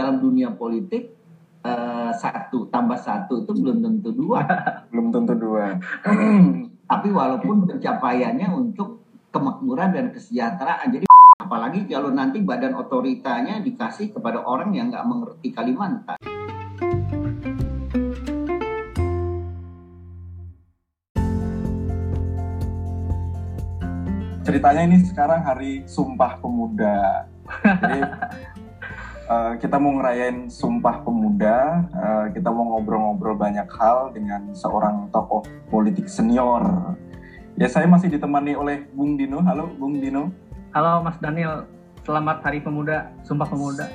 dalam dunia politik eh, satu tambah satu itu belum tentu dua. Belum tentu dua. Tapi walaupun pencapaiannya untuk kemakmuran dan kesejahteraan. Jadi apalagi kalau nanti badan otoritanya dikasih kepada orang yang nggak mengerti Kalimantan. Ceritanya ini sekarang hari Sumpah Pemuda. Jadi eh, kita mau ngerayain Sumpah Pemuda, eh, kita mau ngobrol-ngobrol banyak hal dengan seorang tokoh politik senior. Ya saya masih ditemani oleh Bung Dino. Halo Bung Dino. Halo Mas Daniel, selamat Hari Pemuda, Sumpah Pemuda.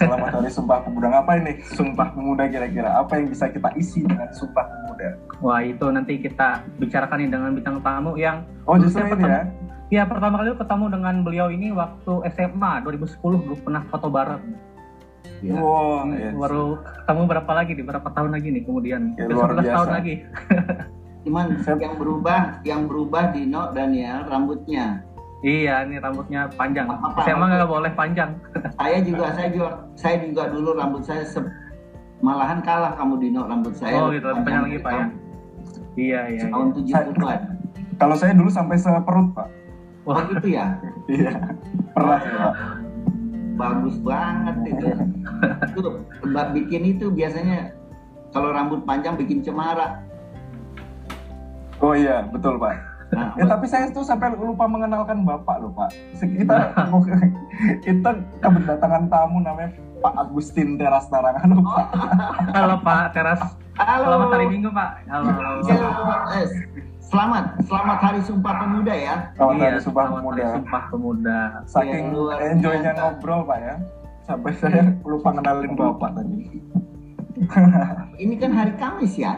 Selamat hari Sumpah Pemuda. Ngapain nih Sumpah Pemuda kira-kira? Apa yang bisa kita isi dengan Sumpah Pemuda? Wah itu nanti kita bicarakan nih dengan bintang tamu yang Oh justru ini ya. ya pertama kali ketemu dengan beliau ini waktu SMA 2010 dulu pernah foto bareng. Ya. Wow, ya. Baru ketemu berapa lagi nih, berapa tahun lagi nih kemudian? Ya, luar 11 tahun biasa. lagi. Cuman Saya- yang berubah, yang berubah Dino Daniel rambutnya. Iya, ini rambutnya panjang. Apa-apa, SMA rambut. nggak boleh panjang. Saya juga, saya juga, saya juga dulu rambut saya se- malahan kalah kamu Dino rambut saya. Oh, lebih gitu, panjang lagi, Pak, ya? Iya, iya. iya. Tahun 70-an. Kalau saya dulu sampai seperut Pak. Oh gitu ya. Iya. Pernah ya, Pak. Bagus banget itu. itu mbak bikin itu biasanya kalau rambut panjang bikin cemara. Oh iya, betul Pak. Nah, Ya tapi saya tuh sampai lupa mengenalkan Bapak loh Pak. Kita kita keberdatangan tamu namanya Pak Agustin Teras Narangan loh Pak. Halo Pak Teras. Halo. Selamat hari Minggu Pak. Halo. Ya, eh, selamat, selamat Hari Sumpah Pemuda ya. Selamat Iya, hari Sumpah selamat Pemuda. Hari Sumpah Pemuda. Saking luar enjoynya ngobrol Pak ya. Sampai saya lupa kenalin Bapak tadi. Ini kan hari Kamis ya.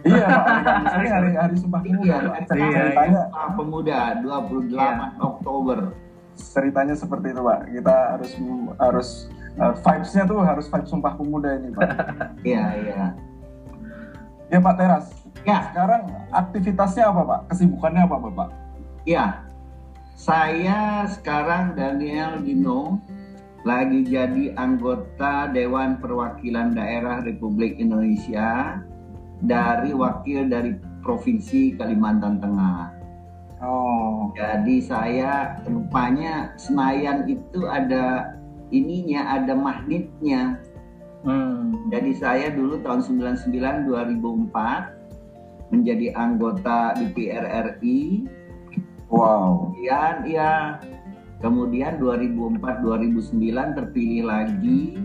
iya Pak, hari hari hari Sumpah Pemuda. Iya, hari Iya, Ceritanya Sumpah Pemuda 28 Iya. Oktober. ceritanya seperti itu Pak. Kita harus harus uh, vibes-nya tuh harus vibes Sumpah Pemuda ini Pak. Iya, iya. Ya Pak Teras. Ya, Sekarang aktivitasnya apa Pak? Kesibukannya apa Bapak? ya. Saya sekarang Daniel Dino lagi jadi anggota Dewan Perwakilan Daerah Republik Indonesia dari wakil dari Provinsi Kalimantan Tengah. Oh, Jadi saya rupanya Senayan itu ada ininya, ada magnetnya. Hmm. Jadi saya dulu tahun 99 2004 menjadi anggota DPR RI. wow. Kemudian ya kemudian 2004 2009 terpilih lagi.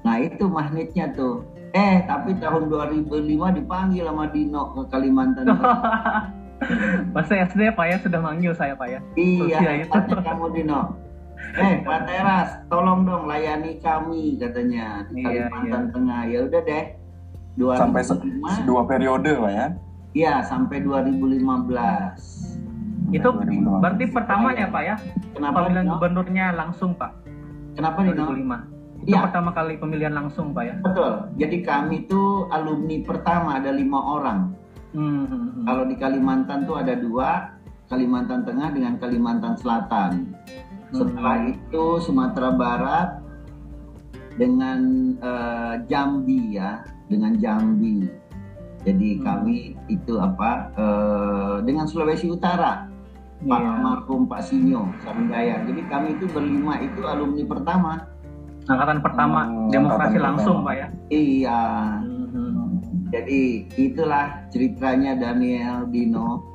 Nah, itu magnetnya tuh. Eh, tapi tahun 2005 dipanggil sama Dino ke Kalimantan. Masa SD Pak ya sudah manggil saya Pak ya. Iya, itu. kamu Dino. Eh, Pak Teras, tolong dong layani kami katanya di Iya, Kalimantan Tengah. Ya udah deh. 2005, Sampai se- dua periode Pak ya. Iya, sampai 2015. Itu 2015. berarti pertamanya Pak ya. Kenapa Pemilihan Dino? gubernurnya langsung Pak. Kenapa Dino? 2005. Itu Iya. pertama kali pemilihan langsung Pak ya. Betul. Jadi kami itu alumni pertama ada lima orang. Hmm, hmm, hmm. Kalau di Kalimantan tuh ada dua, Kalimantan Tengah dengan Kalimantan Selatan. Setelah Hmm. itu Sumatera Barat dengan eh, Jambi ya, dengan Jambi. Jadi Hmm. kami itu apa eh, dengan Sulawesi Utara, Pak Iya. almarhum Pak Sinyo Sarijaya. Jadi kami itu berlima itu alumni pertama. Angkatan pertama Hmm, demokrasi angkatan langsung pertama. Pak ya. Iya. Hmm. Jadi itulah ceritanya Daniel Dino.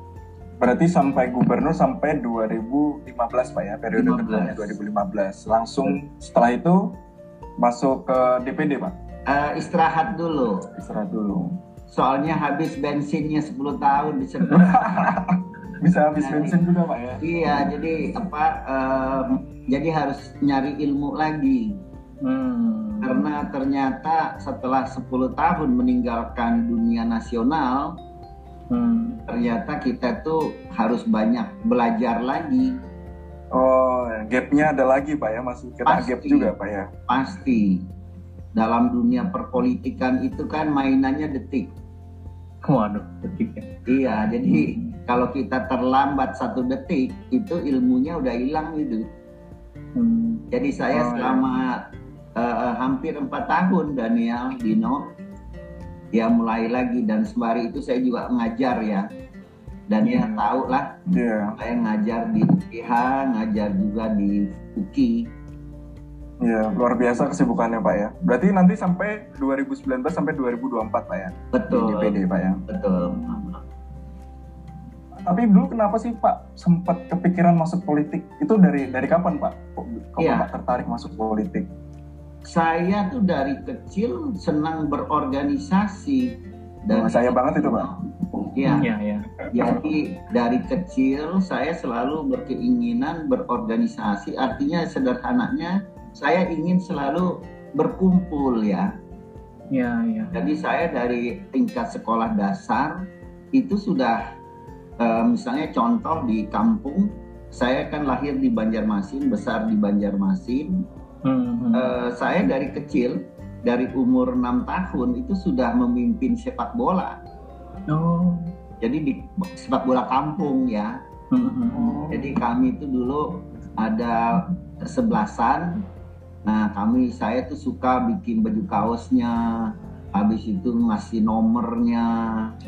Berarti sampai gubernur sampai 2015 Pak ya, periode 15. keduanya 2015. Langsung setelah itu masuk ke DPD Pak. Eh, istirahat dulu. Istirahat dulu. Soalnya habis bensinnya 10 tahun di Bisa habis bensin juga Pak ya. Iya, jadi apa? em, jadi harus nyari ilmu lagi. Hmm. Karena ternyata setelah 10 tahun meninggalkan dunia nasional, Hmm. ternyata kita tuh harus banyak belajar lagi. Oh, gapnya ada lagi Pak ya, masih kena Pasti. gap juga Pak ya. Pasti dalam dunia perpolitikan itu kan mainannya detik. Waduh, detik ya. Iya, jadi kalau kita terlambat satu detik, itu ilmunya udah hilang gitu. Hmm. Jadi saya Oh, selama hampir empat tahun Daniel Dino ya mulai lagi dan sembari itu saya juga ngajar ya dan ya Hmm. tahu lah Iya, saya ngajar di UPH ngajar juga di UKI iya luar biasa kesibukannya Pak ya. Berarti nanti sampai 2019 sampai 2024 Pak ya di betul DPD Pak ya. betul Tapi dulu kenapa sih Pak sempat kepikiran masuk politik? Itu dari dari kapan Pak? Kok Iya. Bapak tertarik masuk politik? Saya tuh dari kecil senang berorganisasi Wah, saya banget itu, Pak. ya Iya, iya. Jadi dari kecil saya selalu berkeinginan berorganisasi. Artinya sederhananya saya ingin selalu berkumpul ya. Iya, iya. Jadi saya dari tingkat sekolah dasar itu sudah eh, misalnya contoh di kampung saya kan lahir di Banjarmasin, besar di Banjarmasin. Hmm, hmm. Eh, saya dari kecil dari umur 6 tahun itu sudah memimpin sepak bola. Oh. Jadi di sepak bola kampung ya. Hmm, hmm, hmm. Jadi kami itu dulu ada kesebelasan. Nah kami saya tuh suka bikin baju kaosnya. Habis itu ngasih nomornya.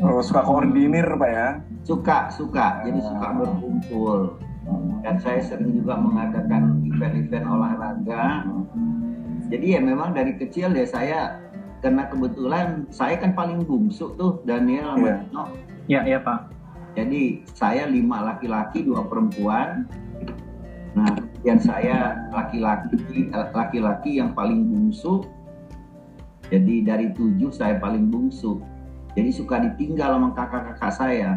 Oh, suka koordinir Pak ya? Suka suka. Jadi suka berkumpul. Dan saya sering juga mengadakan event-event olahraga. Jadi ya memang dari kecil ya saya karena kebetulan saya kan paling bungsu tuh Daniel sama. Dino. Iya, iya, Pak. Jadi saya lima laki-laki, dua perempuan. Nah, kemudian saya laki-laki, laki-laki yang paling bungsu. Jadi dari tujuh saya paling bungsu. Jadi suka ditinggal sama kakak-kakak saya.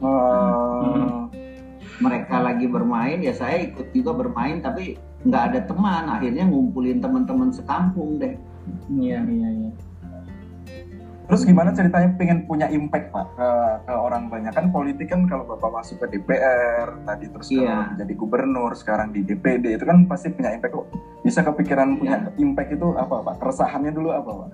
Oh, Mereka lagi bermain, ya saya ikut juga bermain, tapi nggak ada teman. Akhirnya ngumpulin teman-teman sekampung deh. Iya, iya, iya. Terus gimana ceritanya pengen punya impact Pak ke, ke orang banyak kan politik kan kalau Bapak masuk ke DPR tadi terus Iya. kalau jadi gubernur sekarang di DPD itu kan pasti punya impact kok. Bisa kepikiran punya impact itu apa Pak? Keresahannya dulu apa Pak?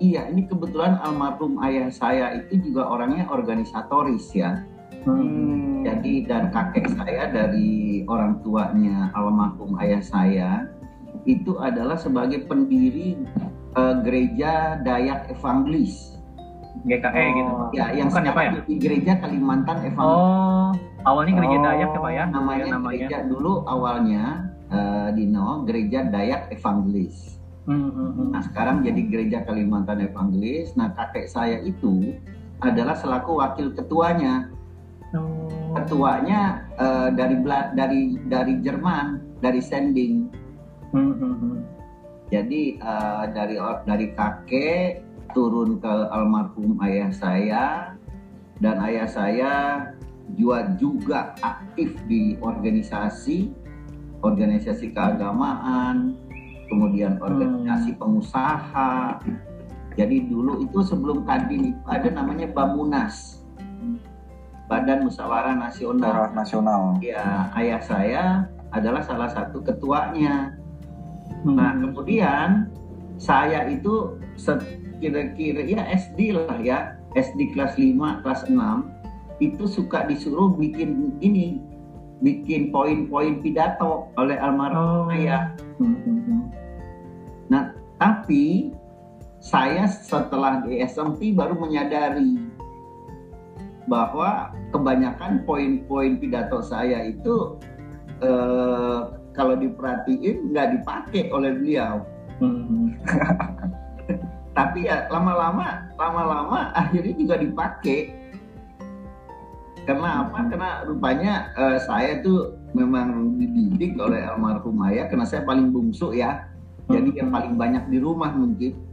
Iya, ini kebetulan almarhum ayah saya itu juga orangnya organisatoris ya. Hmm. Jadi dan kakek saya dari orang tuanya almarhum ayah saya itu adalah sebagai pendiri eh, gereja Dayak Evangelis. GKE Oh. gitu. Ya, yang Bukan ya, Pak ya? di gereja Kalimantan Evangelis. Oh, awalnya gereja Oh, Dayak ya, Pak ya? namanya, Ya, namanya. gereja dulu awalnya eh, Dino gereja Dayak Evangelis. Hmm, hmm, hmm. Nah, sekarang jadi gereja Kalimantan Evangelis. Nah, kakek saya itu adalah selaku wakil ketuanya. Oh. Ketuanya eh, dari dari dari Jerman, dari Sending. Hmm, hmm, hmm. Jadi eh, dari dari kakek turun ke almarhum ayah saya dan ayah saya juga juga aktif di organisasi organisasi keagamaan, kemudian organisasi pengusaha. Jadi dulu itu sebelum Kadin ada namanya Bamunas. Badan Musyawarah Nasional. Daerah nasional. Ya, ayah saya adalah salah satu ketuanya. Hmm. Nah, kemudian saya itu kira-kira ya SD lah ya, SD kelas 5, kelas 6 itu suka disuruh bikin ini bikin poin-poin pidato oleh almarhum Oh. ayah. Hmm, hmm, hmm. Nah, tapi saya setelah di SMP baru menyadari bahwa kebanyakan poin-poin pidato saya itu eh, kalau diperhatiin nggak dipakai oleh beliau. Hmm, hmm. Tapi ya lama-lama, lama-lama akhirnya juga dipakai. Karena apa? Karena rupanya eh, saya tuh memang dididik oleh almarhum ayah karena saya paling bungsu ya. Jadi yang paling banyak di rumah mungkin.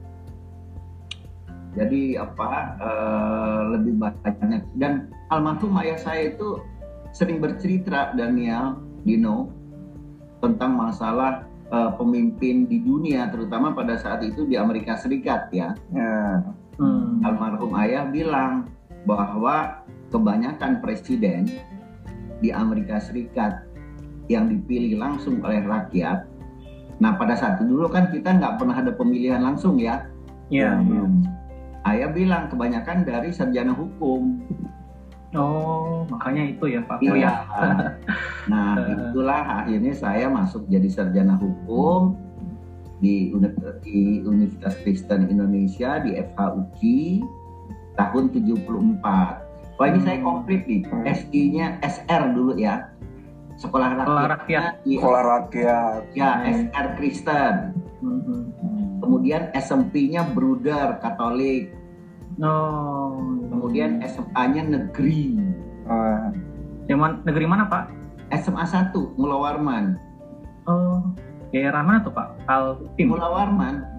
Jadi apa eh, lebih banyak dan almarhum ayah saya itu sering bercerita Daniel Dino tentang masalah eh, pemimpin di dunia terutama pada saat itu di Amerika Serikat ya. Ya. Hmm. Almarhum ayah bilang bahwa kebanyakan presiden di Amerika Serikat yang dipilih langsung oleh rakyat. Nah pada saat itu dulu kan kita nggak pernah ada pemilihan langsung ya. Iya, iya. Ayah bilang kebanyakan dari sarjana hukum. Oh, makanya itu ya, Pak. Iya. ya. Nah itulah akhirnya saya masuk jadi sarjana hukum. di, di Universitas Kristen Indonesia di FHUKI tahun 74. Wah ini saya komplit nih, Hmm. SI-nya SR dulu ya. Sekolah Sekolah rakyat. rakyat. Di, Sekolah rakyat. ya, Hmm. SR Kristen. Mhm. Kemudian SMP-nya Bruder Katolik. Oh. Kemudian SMA-nya negeri. Eh, Zaman negeri mana Pak? SMA 1 Mula Warman. Oh. Daerah mana tuh Pak? Altim. Mula Warman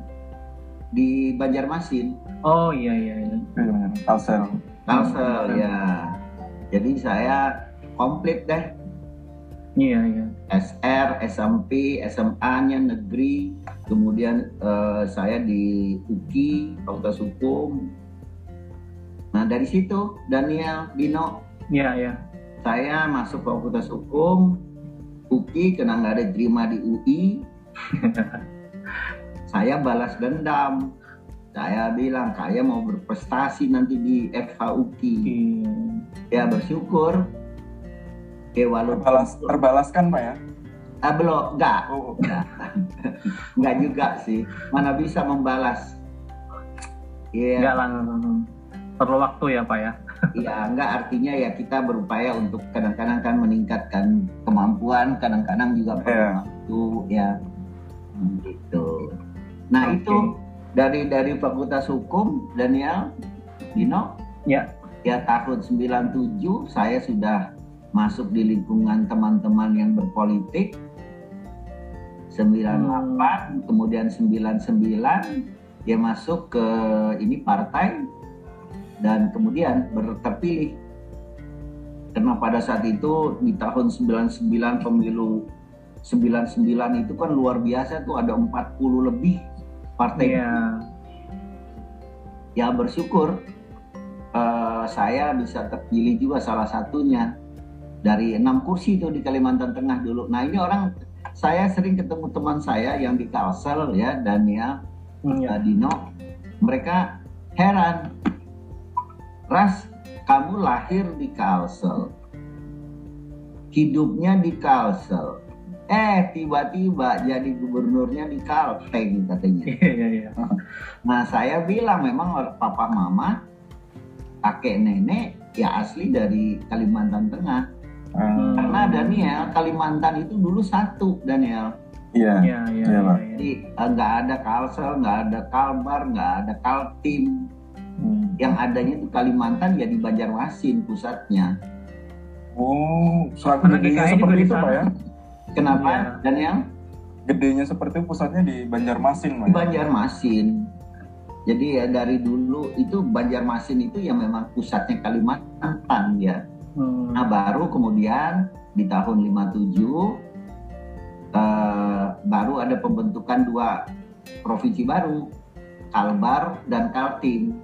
di Banjarmasin. Oh iya iya. iya. iya, Kalsel. Kalsel ya. Jadi saya komplit deh. Iya iya. SR, SMP, SMA-nya negeri, kemudian eh, saya di UKI, Fakultas Hukum. Nah dari situ Daniel Dino, Iya iya. saya masuk Fakultas Hukum, UKI karena nggak ada terima di UI. saya balas dendam. Saya bilang saya mau berprestasi nanti di FHUKI. Iya. Ya bersyukur. Ya walaupun Terbalas, terbalaskan Pak ya? Ah, belum, enggak. Oh, Enggak juga sih. Mana bisa membalas. Iya, Enggak lah. Perlu waktu ya Pak ya. iya, enggak artinya ya kita berupaya untuk kadang-kadang kan meningkatkan kemampuan, kadang-kadang juga perlu Iya. waktu ya. Hmm, Gitu. Nah, Oke. itu dari dari Fakultas Hukum Daniel Dino Ya. ya tahun 97 saya sudah masuk di lingkungan teman-teman yang berpolitik 98 kemudian 99 dia masuk ke ini partai dan kemudian terpilih karena pada saat itu di tahun 99 pemilu 99 itu kan luar biasa tuh ada 40 lebih partai Iya. ya bersyukur eh, saya bisa terpilih juga salah satunya dari enam kursi itu di Kalimantan Tengah dulu. Nah ini orang saya sering ketemu teman saya yang di Kalsel ya Daniel Hmm, eh, Dino, mereka heran, Ras kamu lahir di Kalsel, hidupnya di Kalsel, eh tiba-tiba jadi gubernurnya di Kalteng katanya. Iya iya iya. Nah saya bilang memang papa mama kakek nenek ya asli dari Kalimantan Tengah. eh, Karena Daniel Kalimantan itu dulu satu Daniel. Iya. Iya iya. Iya, iya. Jadi eh, nggak ada Kalsel, nggak ada Kalbar, nggak ada Kaltim. Yang adanya itu Kalimantan ya di Banjarmasin pusatnya. Oh, surat Karena gedenya seperti itu. Pak ya? Kenapa Iya. Daniel? Gedenya seperti itu pusatnya di Banjarmasin Pak Di ya? Banjarmasin. Jadi ya dari dulu itu Banjarmasin itu yang memang pusatnya Kalimantan ya. Hmm. Nah baru kemudian di tahun 57 eh, baru ada pembentukan dua provinsi baru, Kalbar dan Kaltim.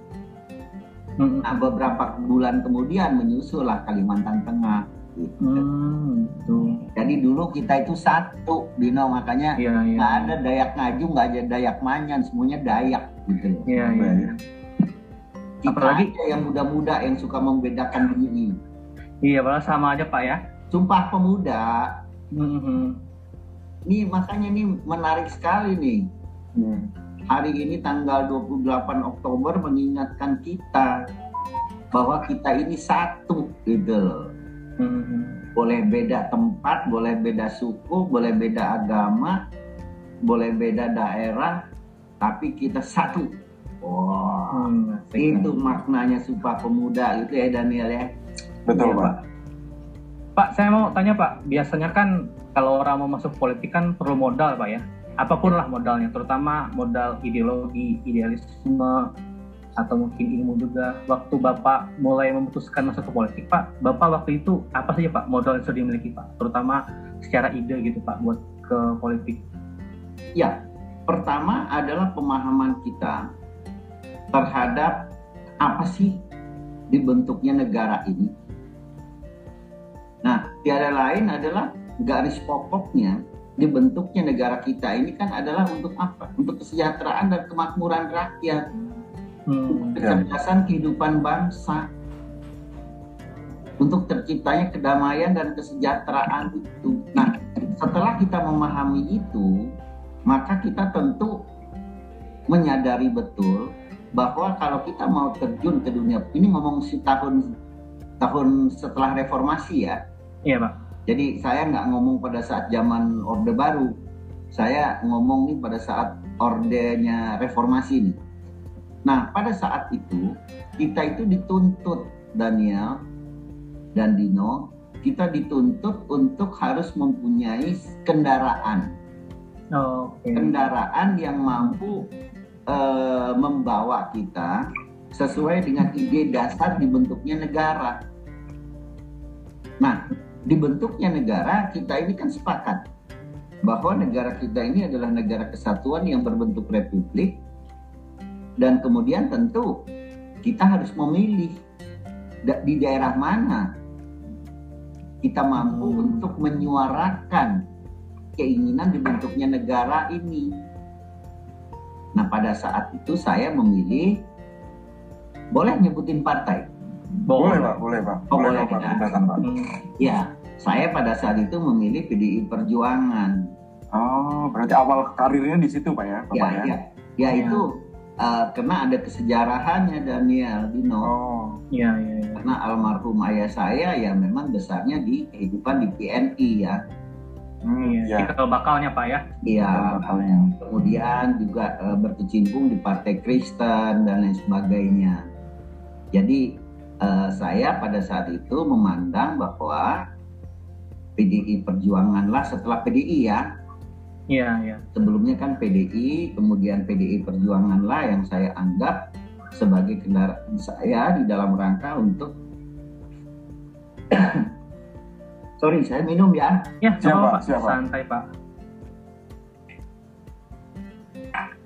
Hmm. Nah beberapa bulan kemudian menyusullah Kalimantan Tengah. gitu. Hmm. Tuh. Jadi dulu kita itu satu, Dino makanya Iya iya. nggak ada Dayak Ngaju, nggak ada Dayak Manyan, semuanya Dayak gitu. Iya iya. iya. Kita Apalagi- aja yang muda-muda yang suka membedakan diri. Iya, padahal sama aja Pak ya. Sumpah Pemuda, Hmm. nih makanya nih menarik sekali nih. Hmm. Hari ini tanggal 28 Oktober mengingatkan kita bahwa kita ini satu gitu loh. Hmm. Boleh beda tempat, boleh beda suku, boleh beda agama, boleh beda daerah, tapi kita satu. Wah, Hmm. itu maknanya Sumpah Pemuda itu ya Daniel ya. Betul Iya, Pak. Pak, saya mau tanya Pak, biasanya kan kalau orang mau masuk politik kan perlu modal Pak ya. Apa pun lah modalnya, terutama modal ideologi, idealisme, atau mungkin ilmu juga. Waktu Bapak mulai memutuskan masuk ke politik Pak, Bapak waktu itu apa saja Pak modal yang sudah dimiliki Pak? Terutama secara ide gitu Pak buat ke politik. Ya, pertama adalah pemahaman kita terhadap apa sih dibentuknya negara ini. Nah, tiada lain adalah garis pokoknya dibentuknya negara kita ini kan adalah untuk apa? Untuk kesejahteraan dan kemakmuran rakyat, Hmm. kecerdasan kehidupan bangsa, untuk terciptanya kedamaian dan kesejahteraan itu. Nah, setelah kita memahami itu, maka kita tentu menyadari betul bahwa kalau kita mau terjun ke dunia ini ngomong si tahun tahun setelah reformasi ya. Iya pak. Jadi saya nggak ngomong pada saat zaman orde baru, saya ngomong nih pada saat ordenya reformasi nih. Nah pada saat itu kita itu dituntut Daniel dan Dino, kita dituntut untuk harus mempunyai kendaraan, Oh, Oke. kendaraan yang mampu eh, membawa kita sesuai dengan ide dasar dibentuknya negara. Nah, dibentuknya negara kita ini kan sepakat bahwa negara kita ini adalah negara kesatuan yang berbentuk republik dan kemudian tentu kita harus memilih di daerah mana kita mampu Hmm. untuk menyuarakan keinginan dibentuknya negara ini. Nah, pada saat itu saya memilih boleh nyebutin partai. Boleh pak, boleh pak. Oh, boleh, pak, ya. silakan, pak. Hmm. Ya, saya pada saat itu memilih PDI Perjuangan. Oh, berarti awal karirnya di situ pak ya, Ya, bapak ya? ya, ya Ya. itu uh, karena ada kesejarahannya Daniel Dino. Oh, Iya iya. iya. Karena almarhum ayah saya ya memang besarnya di kehidupan di PNI ya. hmm, Iya. ya. Cikal bakalnya pak ya. Iya. Bakalnya. Kemudian juga uh, berkecimpung di Partai Kristen dan lain sebagainya. Jadi uh, saya pada saat itu memandang bahwa PDI Perjuanganlah setelah PDI ya. Iya iya. sebelumnya kan PDI, kemudian PDI Perjuangan lah yang saya anggap sebagai kendaraan saya di dalam rangka untuk sorry saya minum ya Ya, Siap, sama Pak, pak. siap, Pak. Santai pak.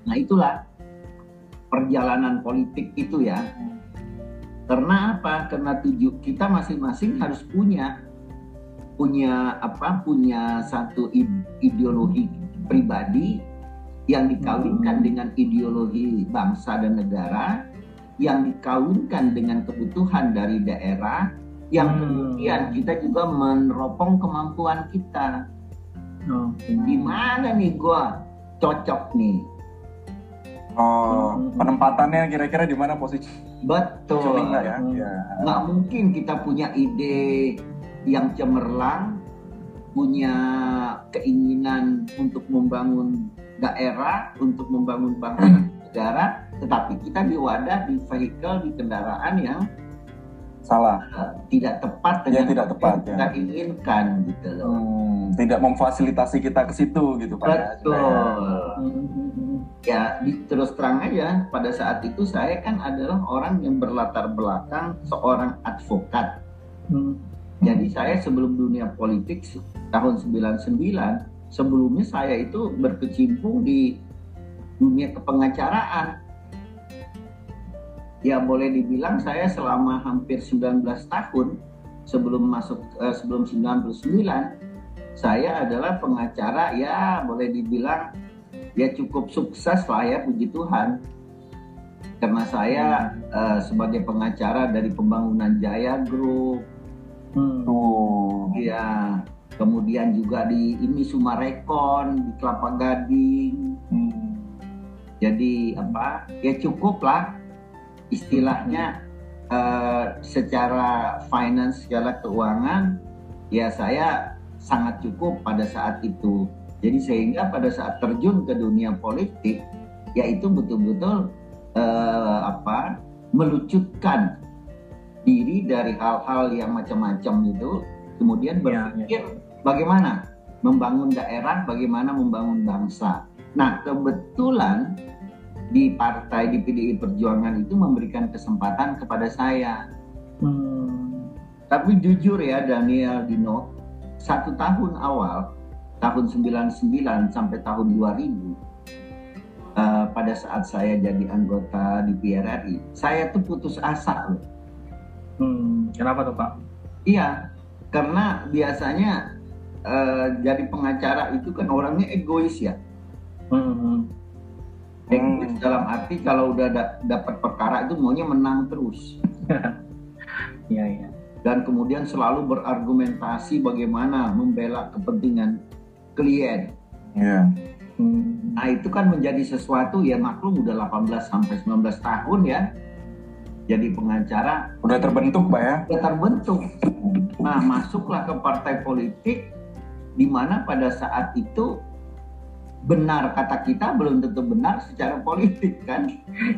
nah itulah perjalanan politik itu ya karena apa? Karena tujuh kita masing-masing harus punya punya apa? Punya satu id- ideologi pribadi yang dikawinkan Hmm. dengan ideologi bangsa dan negara yang dikawinkan dengan kebutuhan dari daerah yang Hmm. kemudian kita juga meneropong kemampuan kita. Di mana nih gua cocok nih? Oh, penempatannya kira-kira di mana posisi betul ya? Hmm. Ya. nggak mungkin kita punya ide yang cemerlang, punya keinginan untuk membangun daerah, untuk membangun bangsa dan negara, tetapi kita di wadah, di vehicle, di kendaraan yang Salah. tidak tepat Ya, dengan tidak apa tepat, yang ya. kita inginkan gitu loh. Hmm, tidak memfasilitasi kita ke situ gitu pak. ya, Betul. Hmm. Ya, di- terus terang aja, pada saat itu saya kan adalah orang yang berlatar belakang seorang advokat. Hmm. Jadi saya sebelum dunia politik tahun 99, sebelumnya saya itu berkecimpung di dunia kepengacaraan. Ya boleh dibilang saya selama hampir 19 tahun sebelum masuk eh, sebelum 99 saya adalah pengacara ya boleh dibilang ya cukup sukses lah ya puji Tuhan. Karena saya eh, sebagai pengacara dari pembangunan Jaya Group Hmm. Tuh. Ya, kemudian juga di ini Sumarekon di Kelapa Gading. Hmm. Jadi apa? Ya cukup lah istilahnya eh, secara finance, secara keuangan, ya saya sangat cukup pada saat itu. Jadi sehingga pada saat terjun ke dunia politik, yaitu betul-betul eh, apa? melucutkan diri dari hal-hal yang macam-macam itu, kemudian Ya, berpikir bagaimana membangun daerah, bagaimana membangun bangsa. Nah, kebetulan di partai di PDI Perjuangan itu memberikan kesempatan kepada saya. Hmm. Tapi jujur ya Daniel Dino, satu tahun awal, tahun 99 sampai tahun 2000, eh, pada saat saya jadi anggota di PRRI, saya tuh putus asa loh. Hmm. Kenapa tuh pak? Iya, karena biasanya eh, jadi pengacara itu kan orangnya egois ya. Hmm. Egois dalam arti kalau udah da- dapat perkara itu maunya menang terus. Iya iya. Dan kemudian selalu berargumentasi bagaimana membela kepentingan klien. Iya. Hmm. Nah itu kan menjadi sesuatu ya maklum udah 18 sampai 19 tahun ya. Jadi pengacara Udah terbentuk, Pak ya? udah terbentuk. Nah masuklah ke partai politik di mana pada saat itu benar kata kita belum tentu benar secara politik kan.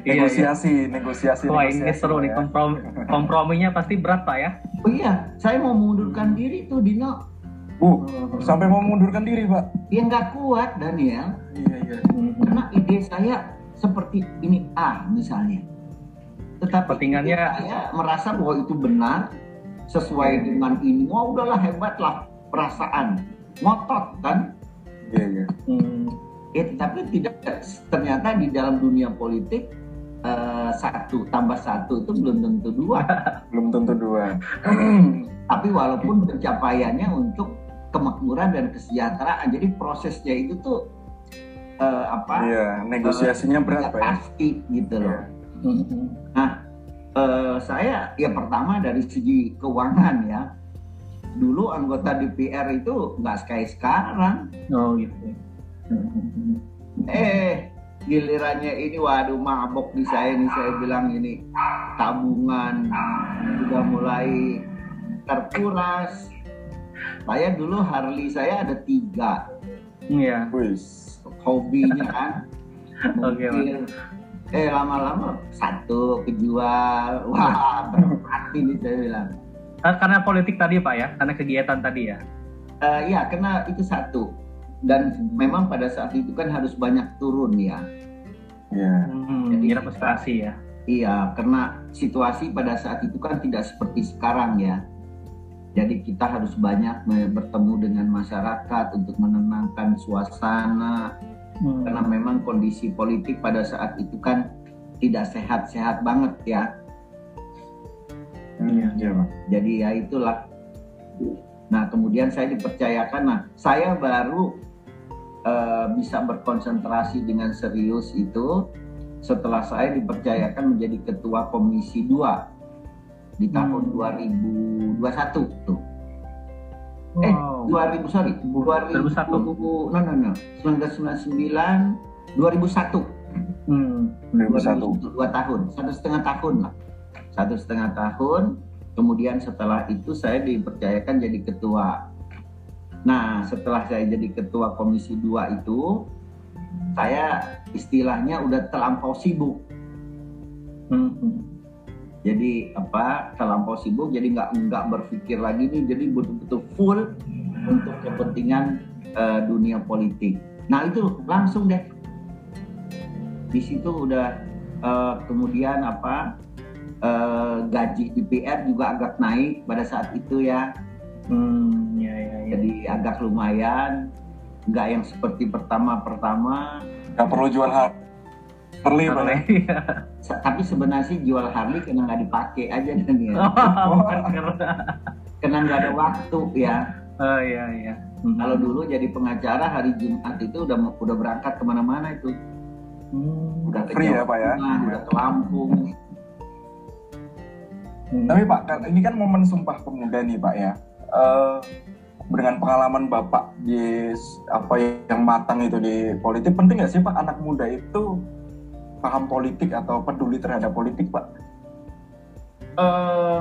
Iya, iya. Negosiasi, negosiasi, Wah ini seru nih ya. komprom komprominya pasti berat pak ya. Oh iya, saya mau mengundurkan diri tuh Dino. Uh, sampai mau mengundurkan diri, Pak. Dia nggak kuat Daniel, Iya, iya. Karena ide saya seperti ini A misalnya. Tetapi Kepentingannya- ide saya merasa bahwa itu benar sesuai dengan ini. Wah udahlah hebat lah perasaan, ngotot kan. Iya, iya. Hmm. Ya, tetapi tidak ternyata di dalam dunia politik eh, satu tambah satu itu belum tentu dua. Belum tentu dua. Tapi walaupun pencapaiannya untuk kemakmuran dan kesejahteraan, jadi prosesnya itu tuh eh, apa? Iya, negosiasinya berat, tidak Pak ya. pasti gitu loh. Iya. Mhm. Eh, saya ya pertama dari segi keuangan ya. Dulu anggota DPR itu nggak kayak sekarang. Oh gitu. Eh gilirannya ini waduh mabok di saya nih saya bilang ini tabungan sudah mulai terkuras. Saya dulu Harley saya ada tiga Iya. Wis. hobinya kan. Oke. Mungkin, eh lama-lama satu kejual, wah berarti nih saya bilang. Ah, Karena politik tadi pak ya, karena kegiatan tadi ya. Eh, Iya, karena itu satu. Dan memang pada saat itu kan harus banyak turun ya. Iya. Hmm, Jadi- prestasi ya. Iya, karena situasi pada saat itu kan tidak seperti sekarang ya. Jadi kita harus banyak bertemu dengan masyarakat untuk menenangkan suasana. Hmm. Karena memang kondisi politik pada saat itu kan tidak sehat-sehat banget ya. Iya, iya, Pak. Jadi ya itulah. Nah kemudian saya dipercayakan, nah saya baru eh, bisa berkonsentrasi dengan serius itu setelah saya dipercayakan menjadi ketua komisi 2 di tahun Hmm. 2021 tuh. Eh, Wow. 2000 sorry, 2001. 2000, no no no, 1999, 2001. Hmm. 2001. dua tahun satu setengah tahun lah satu setengah tahun kemudian setelah itu saya dipercayakan jadi ketua nah setelah saya jadi ketua komisi 2 itu saya istilahnya udah terlampau sibuk Hmm. Jadi apa terlampau sibuk jadi nggak nggak berpikir lagi nih jadi betul-betul full untuk kepentingan eh, dunia politik nah itu langsung deh di situ udah eh, kemudian apa eh, gaji DPR juga agak naik pada saat itu ya Hmm. Ya ya ya. jadi agak lumayan nggak yang seperti pertama-pertama Nggak perlu jual har- Harley, Pak. ya. Boleh. Se- tapi sebenarnya sih jual Harley karena nggak dipakai aja dan ya Oh, karena. karena nggak ada waktu ya Oh iya iya. Hmm. Kalau dulu jadi pengacara hari Jumat itu udah udah berangkat ke mana-mana itu, Hmm. udah ke Free ya, Jawa Pak, ya? Tengah, udah ke Lampung. Hmm. Tapi Pak, kan- ini kan momen Sumpah Pemuda nih Pak ya. Eh, dengan pengalaman Bapak di apa yang matang itu di politik, penting nggak sih Pak anak muda itu paham politik atau peduli terhadap politik Pak? Eh,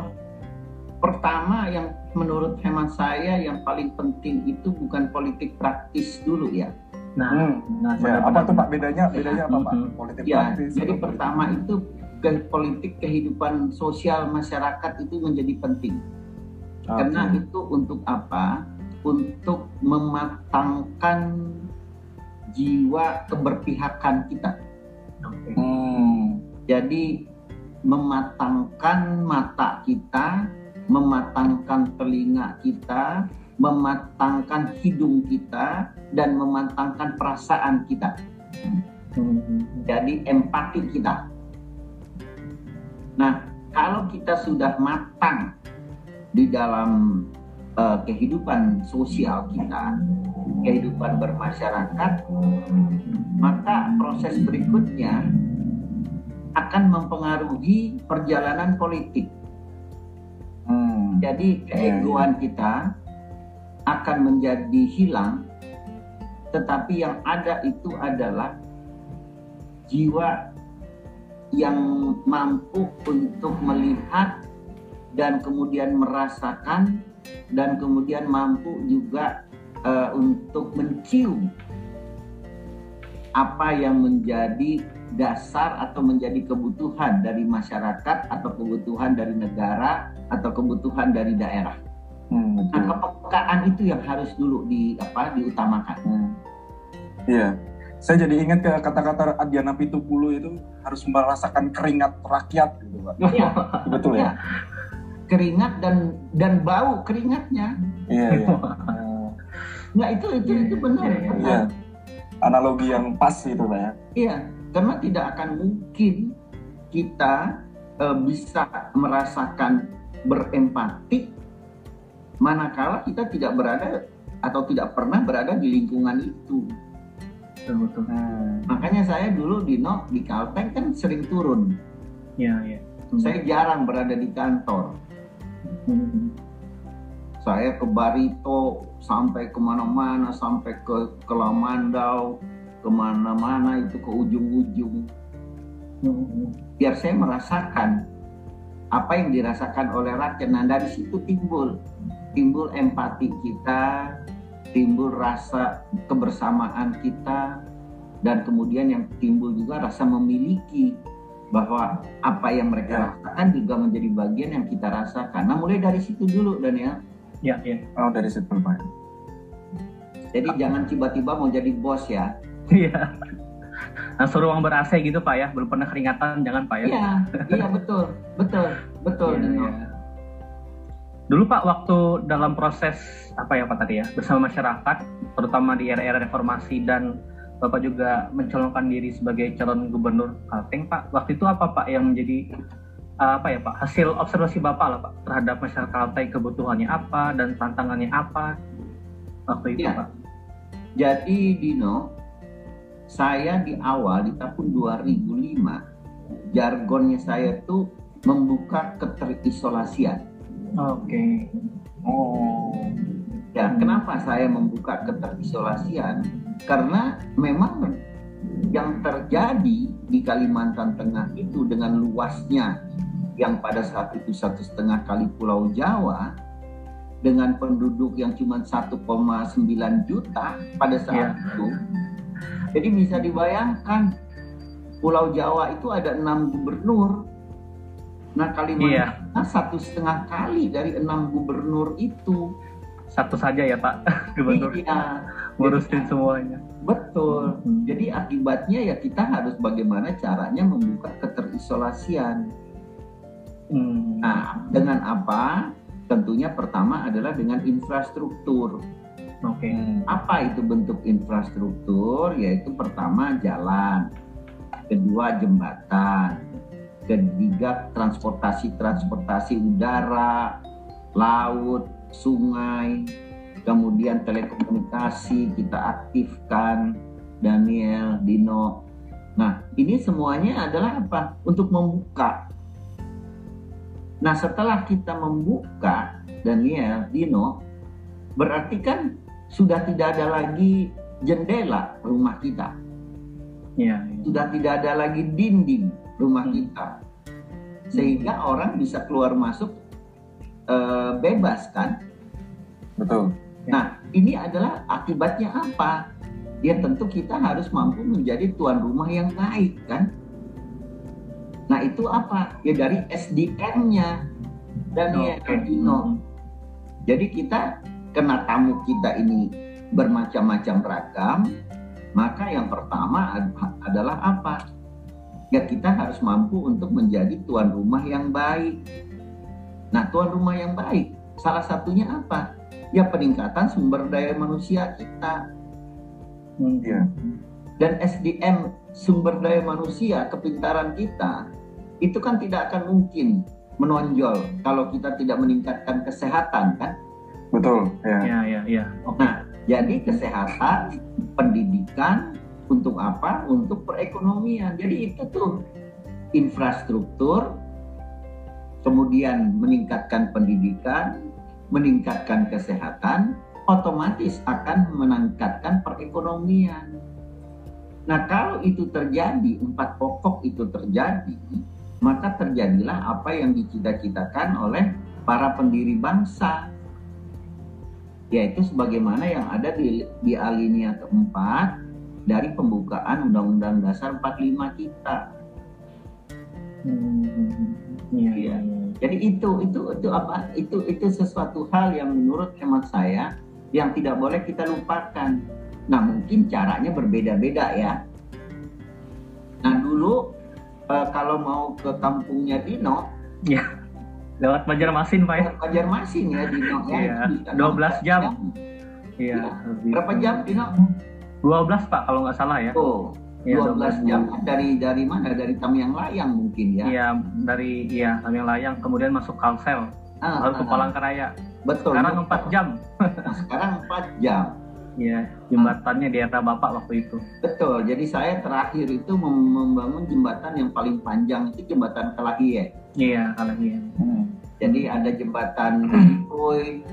pertama yang menurut hemat saya yang paling penting itu bukan politik praktis dulu ya. Nah, Hmm. nah Ya, apa tuh Pak bedanya? Bedanya apa Pak? Mhm. Politik Ya, praktis. jadi pertama itu politik kehidupan sosial masyarakat itu menjadi penting. Oke. Karena itu untuk apa? Untuk mematangkan jiwa keberpihakan kita. Hmm. Jadi mematangkan mata kita, mematangkan telinga kita, mematangkan hidung kita, dan mematangkan perasaan kita. Hmm. Jadi empati kita. Nah, kalau kita sudah matang di dalam eh, kehidupan sosial kita, kehidupan bermasyarakat, maka proses berikutnya akan mempengaruhi perjalanan politik. Hmm. Jadi keegoan kita akan menjadi hilang tetapi yang ada itu adalah jiwa yang mampu untuk melihat dan kemudian merasakan dan kemudian mampu juga uh, untuk mencium apa yang menjadi dasar atau menjadi kebutuhan dari masyarakat atau kebutuhan dari negara atau kebutuhan dari daerah. Hmm, Nah, kepekaan itu yang harus dulu di apa diutamakan. Hmm. Iya. Saya jadi ingat ke kata-kata Adiana Pitupulu itu harus merasakan keringat rakyat gitu, Pak. Iya. Betul ya? Keringat dan dan bau keringatnya. Iya, iya. Nggak itu itu itu benar. Iya. iya. Analogi yang pas itu, Pak ya. Iya, karena tidak akan mungkin kita uh, bisa merasakan berempati manakala kita tidak berada atau tidak pernah berada di lingkungan itu. Betul, betul. Nah, makanya saya dulu di No di Kalteng kan sering turun. Iya, iya. Hmm. Saya jarang berada di kantor. Saya ke Barito sampai ke mana-mana, sampai ke Kelamandau, ke mana-mana itu ke ujung-ujung. Biar saya merasakan apa yang dirasakan oleh rakyat. Nah dari situ timbul timbul empati kita, timbul rasa kebersamaan kita, dan kemudian yang timbul juga rasa memiliki bahwa apa yang mereka ya. rasakan juga menjadi bagian yang kita rasakan. Nah mulai dari situ dulu Daniel. Ya, ya. Oh dari situ Pak. Jadi ah. jangan tiba-tiba mau jadi bos ya. Iya. Nah, suruh uang ber AC gitu Pak ya, belum pernah keringatan, jangan Pak ya. Iya, iya betul, betul, betul. Ya, ya. Dulu Pak waktu dalam proses apa ya Pak tadi ya bersama masyarakat terutama di era-era reformasi dan Bapak juga mencalonkan diri sebagai calon gubernur Kalteng Pak. Waktu itu apa Pak yang menjadi apa ya Pak hasil observasi Bapak lah Pak terhadap masyarakat Kalteng kebutuhannya apa dan tantangannya apa waktu itu ya. Pak? Jadi Dino, saya di awal di tahun 2005 jargonnya saya tuh membuka keterisolasian Oke. Okay. Oh. Ya, kenapa saya membuka keterisolasian? Karena memang yang terjadi di Kalimantan Tengah itu dengan luasnya yang pada saat itu satu setengah kali Pulau Jawa dengan penduduk yang cuma 1,9 juta pada saat yeah. itu. Jadi bisa dibayangkan Pulau Jawa itu ada enam gubernur Nah Kalimantan iya. satu setengah kali dari enam gubernur itu. Satu saja ya Pak gubernur. Iya. Ngurusin semuanya. Betul. Hmm. Jadi akibatnya ya kita harus bagaimana caranya membuka keterisolasian. Hmm. Nah dengan apa? Tentunya pertama adalah dengan infrastruktur. Oke. Okay. Apa itu bentuk infrastruktur? Yaitu pertama jalan, kedua jembatan, ketiga transportasi-transportasi udara, laut, sungai, kemudian telekomunikasi kita aktifkan, Daniel, Dino. Nah, ini semuanya adalah apa? Untuk membuka. Nah, setelah kita membuka, Daniel, Dino, berarti kan sudah tidak ada lagi jendela rumah kita. Ya, ya. Sudah tidak ada lagi dinding rumah hmm. kita sehingga orang bisa keluar masuk uh, bebas kan betul nah ini adalah akibatnya apa? Ya tentu kita harus mampu menjadi tuan rumah yang baik kan? Nah itu apa? Ya dari SDM-nya dan ya Dino jadi kita kena tamu kita ini bermacam-macam ragam maka yang pertama adalah apa? Ya kita harus mampu untuk menjadi tuan rumah yang baik. Nah, tuan rumah yang baik salah satunya apa? Ya peningkatan sumber daya manusia kita. Ya. Dan SDM sumber daya manusia, kepintaran kita itu kan tidak akan mungkin menonjol kalau kita tidak meningkatkan kesehatan kan? Betul. Ya, ya, ya. ya. Nah, jadi kesehatan, pendidikan, untuk apa? Untuk perekonomian. Jadi itu tuh infrastruktur, kemudian meningkatkan pendidikan, meningkatkan kesehatan, otomatis akan meningkatkan perekonomian. Nah, kalau itu terjadi, empat pokok itu terjadi, maka terjadilah apa yang dicita-citakan oleh para pendiri bangsa. Yaitu sebagaimana yang ada di, di alinea keempat dari pembukaan Undang-Undang Dasar 45 kita. Hmm, iya, Iya. Jadi itu itu itu apa? Itu itu sesuatu hal yang menurut hemat saya yang tidak boleh kita lupakan. Nah mungkin caranya berbeda-beda ya. Nah dulu eh, kalau mau ke kampungnya Dino, Lewat Banjarmasin Pak ya? Banjarmasin ya Dino ya. Iya, bisa 12 jam. Iya. Lebih- Berapa jam Dino? 12 Pak kalau nggak salah ya. Oh, Iya, 12 jam dari dari mana? Dari Tamiang Layang mungkin ya. Iya, dari iya Sambil Layang kemudian masuk Kalsel, Ah, lalu ke ah, Palangkaraya. Betul. Sekarang betul. 4 jam. Nah, sekarang 4 jam. Iya, jembatannya di era Bapak waktu itu. Betul. Jadi saya terakhir itu mem- membangun jembatan yang paling panjang itu jembatan. Iya, kalau iya. Hmm. Jadi ada jembatan Likoy,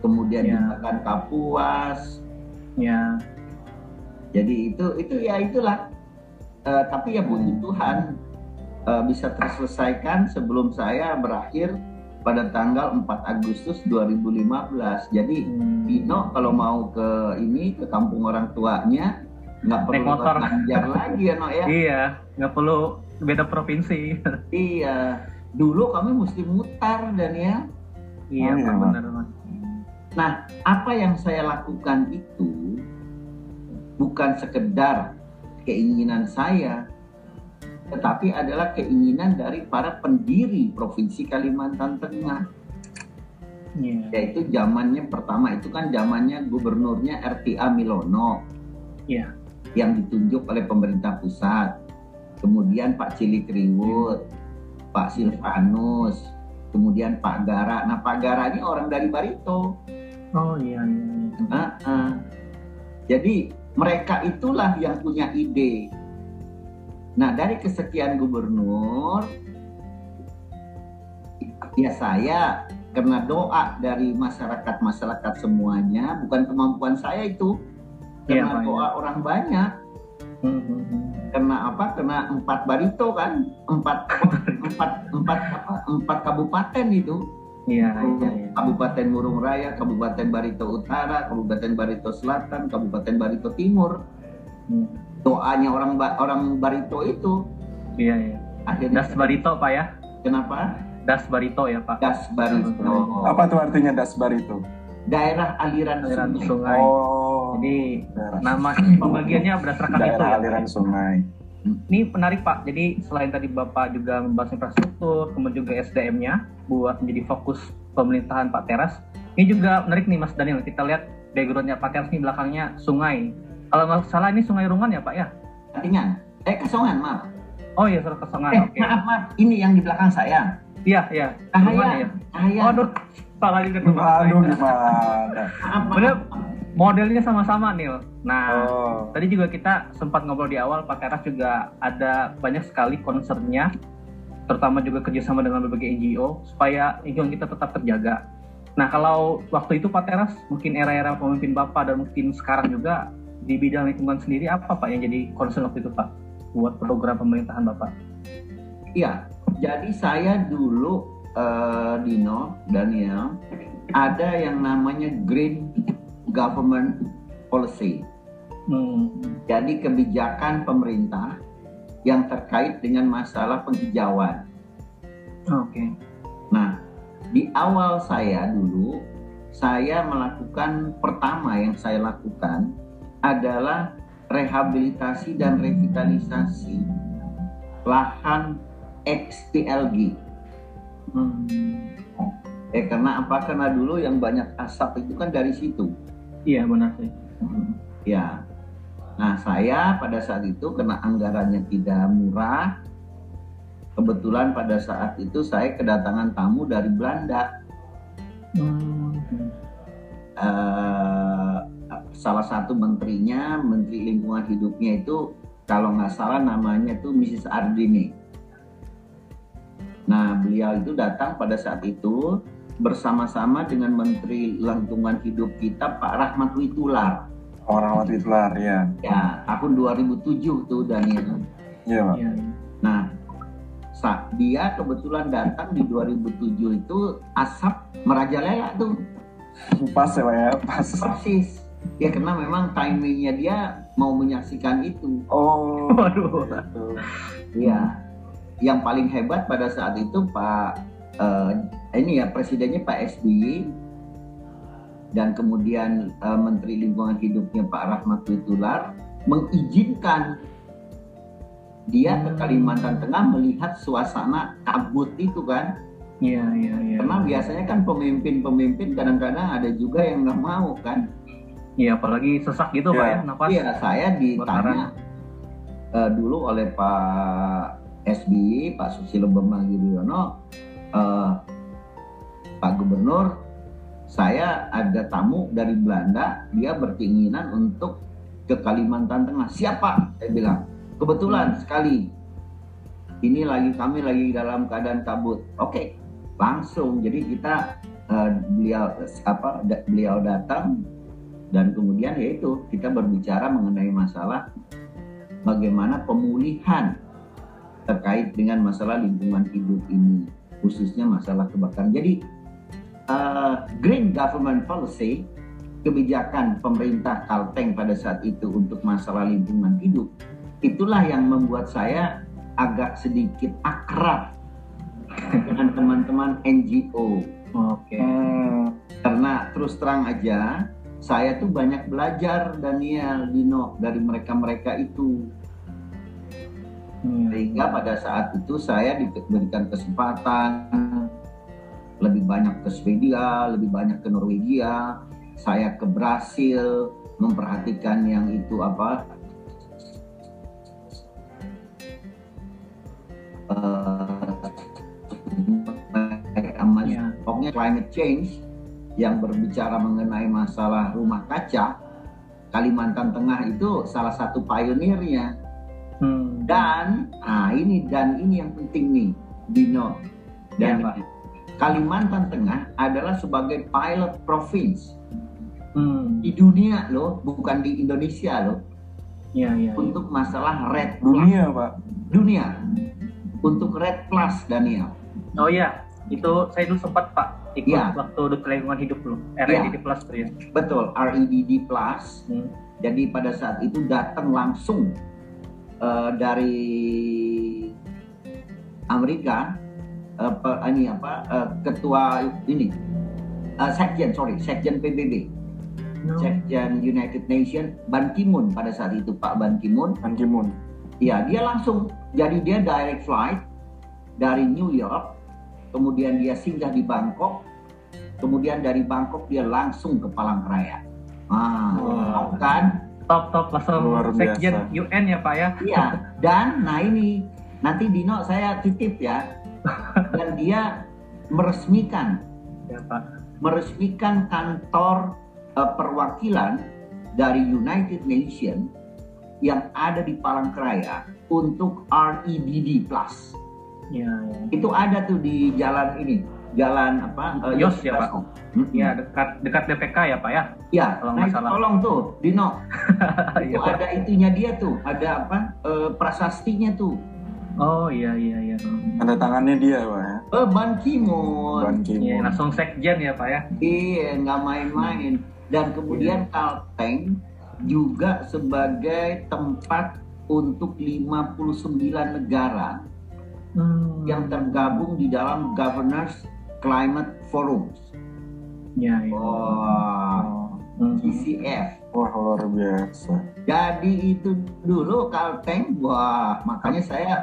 kemudian Ya. jembatan Kapuas. Iya. Jadi itu itu ya itulah. Eh, tapi ya puji Tuhan eh, bisa terselesaikan sebelum saya berakhir pada tanggal 4 Agustus 2015. Jadi Hmm. Dino kalau mau ke ini ke kampung orang tuanya nggak perlu motor. Banjar lagi ya, No ya. Iya, nggak perlu beda provinsi. Iya. Dulu kami mesti mutar dan ya. iya, Oh, iya, benar Mas. Nah, apa yang saya lakukan itu bukan sekedar keinginan saya, tetapi adalah keinginan dari para pendiri Provinsi Kalimantan Tengah. Iya. Yaitu zamannya pertama itu kan zamannya gubernurnya RTA Milono. Iya. Yang ditunjuk oleh pemerintah pusat. Kemudian Pak Cilik Riwut, Pak Silvanus, kemudian Pak Gara. Nah, Pak Gara ini orang dari Barito. Oh iya, iya. Ah, ah. Jadi mereka itulah yang punya ide. Nah dari kesekian gubernur, ya saya karena doa dari masyarakat masyarakat semuanya, bukan kemampuan saya itu, Iya, karena Pak, doa orang banyak. Hmm, hmm, hmm. Karena apa? Karena empat barito kan, empat empat empat apa? Empat kabupaten itu. Iya, iya, iya. Kabupaten Murung Raya, Kabupaten Barito Utara, Kabupaten Barito Selatan, Kabupaten Barito Timur. Hmm. Doanya orang Ba- orang Barito itu Iya, iya. akhirnya Das Barito, Pak ya? kenapa? Das Barito ya, Pak. Das Barito. Apa tuh artinya dasbar itu? Daerah aliran, Aliran sungai. sungai. Oh, Jadi daerah, nama pembagiannya berdasarkan itu daerah ya. aliran sungai. Ini menarik Pak. Jadi selain tadi Bapak juga membahas infrastruktur, kemudian juga SDM-nya buat menjadi fokus pemerintahan Pak Teras. Ini juga menarik nih Mas Daniel. Kita lihat backgroundnya Pak Teras ini belakangnya sungai. Kalau nggak salah ini Sungai Rungan ya Pak ya? Katingan. Eh Kasongan, maaf. Oh iya, Sungai Kesongan. eh, Oke. maaf, maaf. Ini yang di belakang saya. Iya, iya. Rungan Cahaya. ya. Cahaya. Waduh, salah juga tuh. Pak. Aduh gimana? Maaf, maaf. Modelnya sama-sama Nil. Nah, Oh, Tadi juga kita sempat ngobrol di awal, Pak Teras juga ada banyak sekali concernnya, terutama juga kerjasama dengan berbagai NGO, supaya lingkungan kita tetap terjaga. Nah, kalau waktu itu Pak Teras, mungkin era-era pemimpin Bapak dan mungkin sekarang juga, di bidang lingkungan sendiri, apa Pak yang jadi concern waktu itu Pak? Buat program pemerintahan Bapak? Iya. Jadi saya dulu eh, Dino Daniel ada yang namanya Green Government Policy. Hmm. Jadi kebijakan pemerintah yang terkait dengan masalah penghijauan. Oke. Nah, di awal saya dulu, saya melakukan pertama yang saya lakukan adalah rehabilitasi dan revitalisasi lahan XPLG. Hmm. Eh karena apa? Karena dulu yang banyak asap itu kan dari situ. Iya benar sih. Ya. Nah, saya pada saat itu karena anggarannya tidak murah, kebetulan pada saat itu saya kedatangan tamu dari Belanda. Hmm. Eh, salah satu menterinya, Menteri Lingkungan Hidupnya itu kalau nggak salah namanya itu Mrs. Ardini. Nah, beliau itu datang pada saat itu bersama-sama dengan Menteri Lingkungan Hidup kita Pak Rahmat Witular. Orang waktu itu lah, ya. Ya, tahun 2007 tuh Daniel. Iya, Pak. Iya. Nah, dia kebetulan datang di 2007 itu asap merajalela tuh Pas ya, Pak ya, pas. persis. Ya karena memang timingnya dia mau menyaksikan itu. Oh. Waduh. gitu. Iya. Yang paling hebat pada saat itu Pak eh, ini ya presidennya Pak SBY dan kemudian eh, Menteri Lingkungan Hidupnya Pak Rahmat Witular mengizinkan dia ke. Kalimantan Tengah melihat suasana kabut itu kan. Iya, iya, iya. Karena biasanya kan pemimpin-pemimpin kadang-kadang ada juga yang nggak mau kan. Iya, apalagi sesak gitu, Pak Iya. ya, napas. Iya, saya ditanya eh, dulu oleh Pak SBY, Pak Susilo Bambang Yudhoyono, eh, Pak Gubernur, saya ada tamu dari Belanda, dia berkeinginan untuk ke Kalimantan Tengah. Siapa? Saya bilang. Kebetulan sekali. Ini lagi kami lagi dalam keadaan kabut. Oke, langsung. Jadi kita eh, beliau apa da- beliau datang dan kemudian yaitu kita berbicara mengenai masalah bagaimana pemulihan terkait dengan masalah lingkungan hidup ini khususnya masalah kebakaran. Jadi eh, green government policy kebijakan pemerintah Kalteng pada saat itu untuk masalah lingkungan hidup itulah yang membuat saya agak sedikit akrab dengan teman-teman NGO Oke. Hmm. karena terus terang aja saya tuh banyak belajar Daniel Dino dari mereka-mereka itu Hmm. sehingga pada saat itu saya diberikan kesempatan lebih banyak ke Swedia, lebih banyak ke Norwegia, saya ke Brasil memperhatikan yang itu apa Iya. pokoknya climate change yang berbicara mengenai masalah rumah kaca Kalimantan Tengah itu salah satu pionirnya Hmm. dan ah ini dan ini yang penting nih Dino dan Pak. Kalimantan Tengah adalah sebagai pilot province Hmm. di dunia loh bukan di Indonesia loh Iya, iya. iya. untuk masalah red plus Dunia, Pak. dunia untuk red plus Daniel Oh iya, itu saya dulu sempat Pak ikut Iya. waktu di lingkungan hidup dulu. REDD Plus tuh ya. betul REDD plus Hmm. jadi pada saat itu datang langsung eh, dari Amerika pe- ini apa eh, ketua ini eh, sekjen sorry sekjen PBB sekjen United Nations Ban Ki-moon pada saat itu Pak Ban Ki-moon. Ban Ki-moon. ya dia langsung jadi dia direct flight dari New York kemudian dia singgah di Bangkok kemudian dari Bangkok dia langsung ke Palangkaraya. Ah Wow. kan Top top langsung Luar sekjen. UN ya Pak ya. Iya, dan nah ini nanti Dino saya titip ya. Dan dia meresmikan Ya Pak. meresmikan kantor eh, perwakilan dari United Nations yang ada di Palangkaraya untuk REDD Plus. Iya, iya. Itu ada tuh di jalan ini, jalan apa? eh, Yos ya, Pak? Iya dekat dekat BPK ya Pak ya. Ya, Kalau nah, nggak salah. tolong tuh Dino, Iya, itu Pak. ada itunya dia tuh, ada apa? eh, prasastinya tuh. Oh iya iya iya. Ada tangannya dia, Pak ya. Eh, Ban Ki-moon. Ban Iya, Ki-moon. langsung sekjen ya Pak ya. Iya, nggak main-main. Dan kemudian Kalteng juga sebagai tempat untuk 59 negara Hmm. yang tergabung di dalam Governors Climate Forum. Iya iya. Wah, Hmm. GCF. Wah, luar biasa. Jadi itu dulu Kalteng, wah makanya saya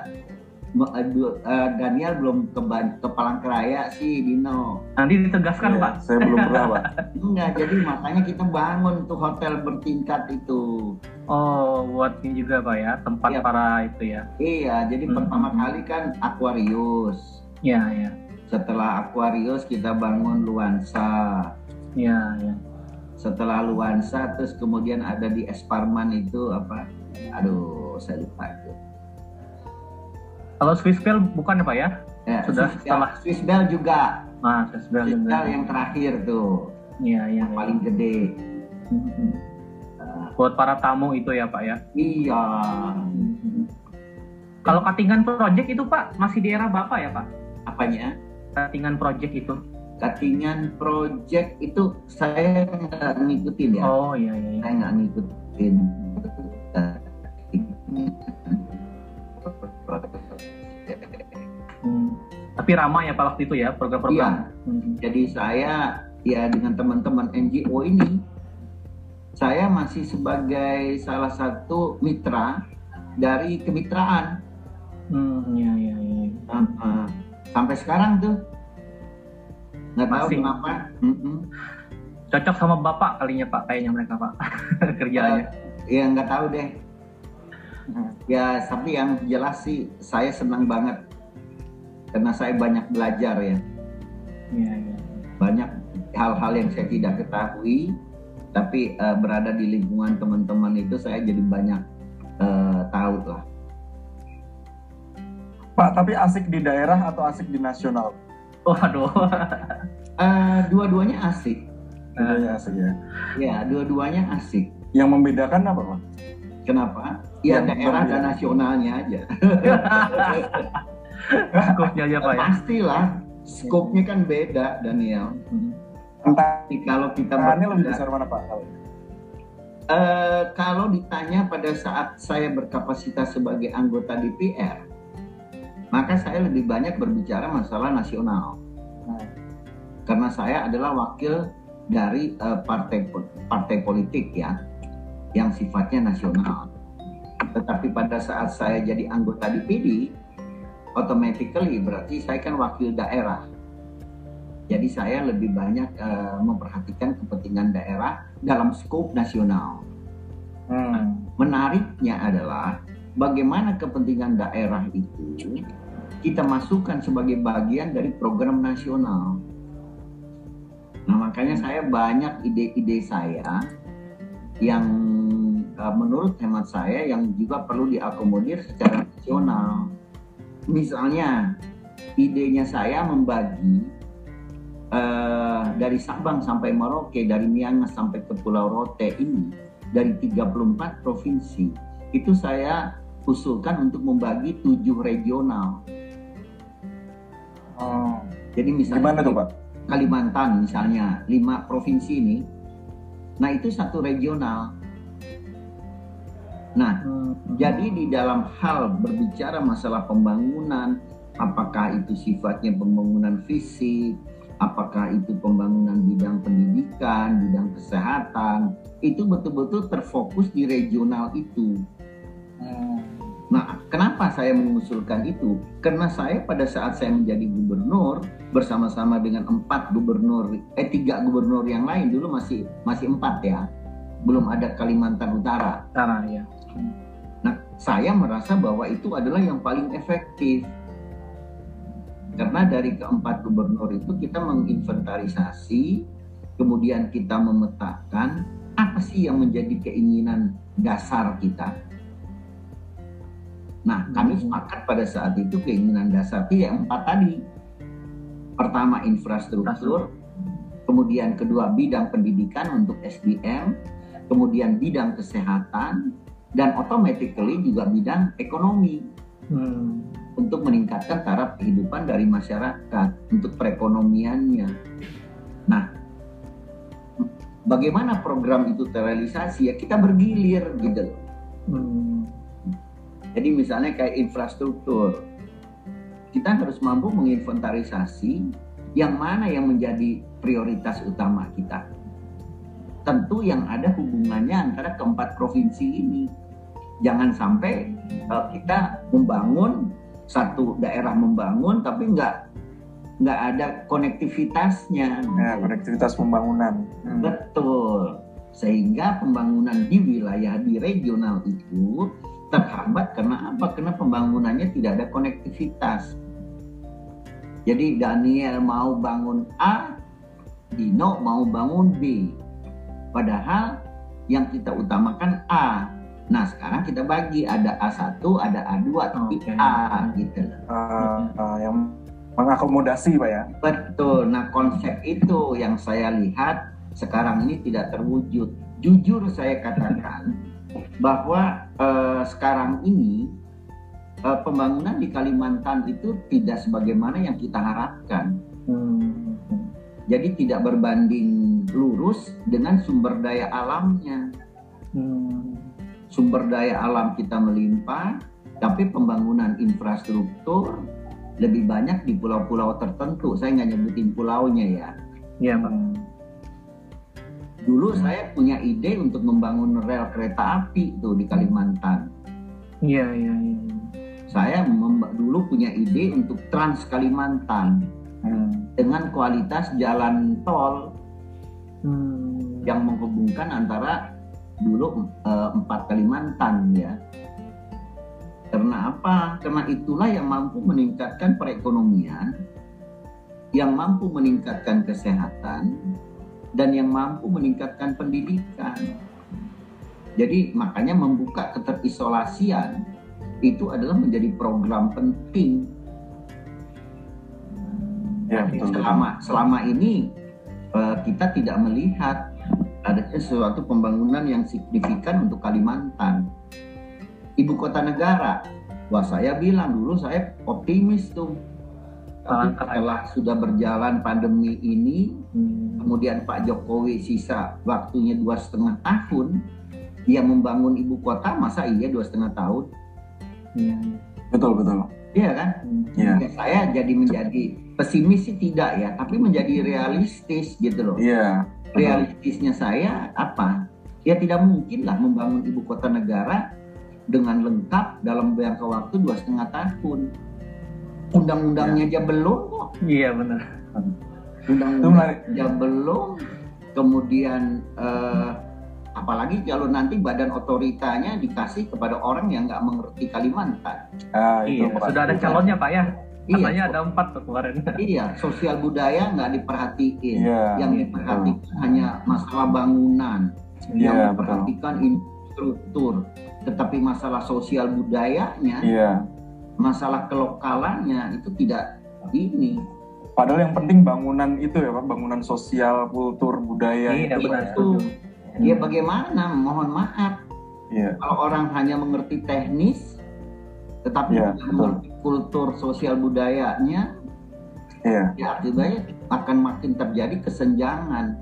eh, Daniel belum ke, Ban- ke Palangkaraya sih Dino. Nanti ditegaskan Iya, Pak. Saya belum pernah, Pak. Enggak, jadi makanya kita bangun tuh hotel bertingkat itu. Oh buat ini juga Pak ya tempat Iya. para itu ya. Iya, jadi Hmm. pertama kali kan Aquarius. Iya iya. Setelah Aquarius kita bangun Luansa. Iya iya. Setelah Luansa terus kemudian ada di Esparman itu apa? Aduh, saya lupa itu. Kalau Swiss Bell bukan ya Pak ya? Ya, Sudah, Swiss Bell, setelah- Swiss Bell juga Mas, Sesbel Sesbel yang terakhir tuh. Iya, iya. Yang paling gede. Hmm. Buat para tamu itu ya Pak ya? Iya. Hmm. Kalau Katingan Project itu Pak masih di era Bapak ya Pak? Apanya? Katingan Project itu. Katingan Project itu saya nggak ngikutin ya. Oh iya iya. iya. Saya nggak ngikutin. Hmm. Tapi ramai ya Pak waktu itu ya program-program. Iya. Hmm. Jadi saya ya dengan teman-teman NGO ini saya masih sebagai salah satu mitra dari kemitraan. Hmm, iya, iya, iya. Uh, uh, sampai sekarang tuh nggak tahu Masih. kenapa. Mm-mm. Cocok sama Bapak kalinya Pak kayaknya mereka Pak kerjanya. Ya nggak tahu deh. Ya tapi yang jelas sih saya senang banget karena saya banyak belajar ya. Iya, iya. Banyak hal-hal yang saya tidak ketahui tapi eh, berada di lingkungan teman-teman itu saya jadi banyak eh, tahu lah. Pak, tapi asik di daerah atau asik di nasional? Waduh. Eh, dua-duanya asik. Dua-duanya asik ya. Ya, dua-duanya asik. Yang membedakan apa, Pak? Kenapa? Ya Yang daerah dan berbeda. nasionalnya aja. Skopnya aja Pak ya. Pastilah, skopnya kan beda, Daniel. Entah kalau kita tangannya lebih besar mana, Pak? Eh, kalau ditanya pada saat saya berkapasitas sebagai anggota DPR, maka saya lebih banyak berbicara masalah nasional. Hmm. Karena saya adalah wakil dari eh, partai partai politik ya, yang sifatnya nasional. Tetapi pada saat saya jadi anggota DPD, automatically berarti saya kan wakil daerah. Jadi saya lebih banyak eh, memperhatikan kepentingan daerah dalam skop nasional. Hmm. Menariknya adalah bagaimana kepentingan daerah itu kita masukkan sebagai bagian dari program nasional. Nah makanya saya banyak ide-ide saya yang eh, menurut hemat saya yang juga perlu diakomodir secara nasional. Misalnya idenya saya membagi eh, dari Sabang sampai Merauke, dari Miangas sampai ke Pulau Rote ini dari 34 provinsi itu saya usulkan untuk membagi tujuh regional. Oh. Jadi misalnya Gimana tuh, Pak? Kalimantan misalnya lima provinsi ini, nah itu satu regional. Nah Hmm. Jadi di dalam hal berbicara masalah pembangunan, apakah itu sifatnya pembangunan fisik, apakah itu pembangunan bidang pendidikan, bidang kesehatan, itu betul-betul terfokus di regional itu. Hmm. Nah, kenapa saya mengusulkan itu? Karena saya pada saat saya menjadi gubernur bersama-sama dengan empat gubernur, eh tiga gubernur yang lain dulu masih masih empat ya, belum ada Kalimantan Utara. Cara ya. Nah, saya merasa bahwa itu adalah yang paling efektif. Karena dari keempat gubernur itu kita menginventarisasi, kemudian kita memetakan apa sih yang menjadi keinginan dasar kita. Nah, kami sepakat pada saat itu keinginan dasar itu yang empat tadi. Pertama infrastruktur, kemudian kedua bidang pendidikan untuk SDM, kemudian bidang kesehatan, dan automatically juga bidang ekonomi Hmm. untuk meningkatkan taraf kehidupan dari masyarakat untuk perekonomiannya. Nah, bagaimana program itu terrealisasi ya kita bergilir gitu. loh. Hmm. Jadi misalnya kayak infrastruktur, kita harus mampu menginventarisasi yang mana yang menjadi prioritas utama kita. Tentu yang ada hubungannya antara keempat provinsi ini. Jangan sampai eh, kita membangun satu daerah membangun tapi nggak nggak ada konektivitasnya. Ya, konektivitas pembangunan. Hmm. Betul. Sehingga pembangunan di wilayah di regional itu terhambat karena apa? Karena pembangunannya tidak ada konektivitas. Jadi Daniel mau bangun A, Dino mau bangun B. Padahal yang kita utamakan A. Nah sekarang kita bagi ada A1, ada A2, tapi Oke. A gitu loh. Uh, uh, yang mengakomodasi pak ya betul nah konsep itu yang saya lihat sekarang ini tidak terwujud jujur saya katakan bahwa eh, sekarang ini eh, pembangunan di Kalimantan itu tidak sebagaimana yang kita harapkan Hmm. jadi tidak berbanding lurus dengan sumber daya alamnya Hmm. sumber daya alam kita melimpah tapi pembangunan infrastruktur lebih banyak di pulau-pulau tertentu. Saya nggak nyebutin pulaunya ya. Iya pak. Dulu Hmm. saya punya ide untuk membangun rel kereta api tuh di Kalimantan. Iya iya iya. Saya dulu punya ide untuk Trans Kalimantan Hmm. dengan kualitas jalan tol Hmm. yang menghubungkan antara dulu eh, empat Kalimantan ya. Karena apa? Karena itulah yang mampu meningkatkan perekonomian, yang mampu meningkatkan kesehatan, dan yang mampu meningkatkan pendidikan. Jadi makanya membuka keterisolasian itu adalah menjadi program penting. ya betul betul. selama selama ini eh, kita tidak melihat adanya sesuatu pembangunan yang signifikan untuk Kalimantan. Ibu kota negara, wah saya bilang dulu saya optimis tuh. Tapi Ah, setelah sudah berjalan pandemi ini. Kemudian Pak Jokowi sisa waktunya dua setengah tahun, dia membangun ibu kota, masa iya dua setengah tahun? Iya. betul betul Iya kan? Hmm. Iya. Ya, saya jadi menjadi pesimis sih tidak ya, tapi menjadi realistis gitu loh. iya. Realistisnya saya apa? Ya tidak mungkin lah membangun ibu kota negara dengan lengkap dalam jangka waktu dua setengah tahun. Undang-undangnya aja belum kok. Iya benar. Undang-undang aja belum. Kemudian eh, apalagi kalau nanti badan otoritanya dikasih kepada orang yang nggak mengerti Kalimantan. Ah, itu, Iya. Sudah ada calonnya pak ya. Katanya Iya, ada empat tuh kemarin. iya, sosial budaya nggak diperhatiin. Iya, yang iya, diperhatikan hanya masalah bangunan, Iya, yang betul. diperhatikan infrastruktur, tetapi masalah sosial budayanya, Iya. masalah kelokalannya itu tidak ini. Padahal yang penting bangunan itu ya Pak, bangunan sosial, kultur, budaya Iya itu ya. Itu. setuju. Ya bagaimana? Mohon maaf, Iya. kalau orang hanya mengerti teknis, tetapi Iya, tidak betul. mengerti kultur sosial budayanya, Iya. ya akibatnya akan makin terjadi kesenjangan.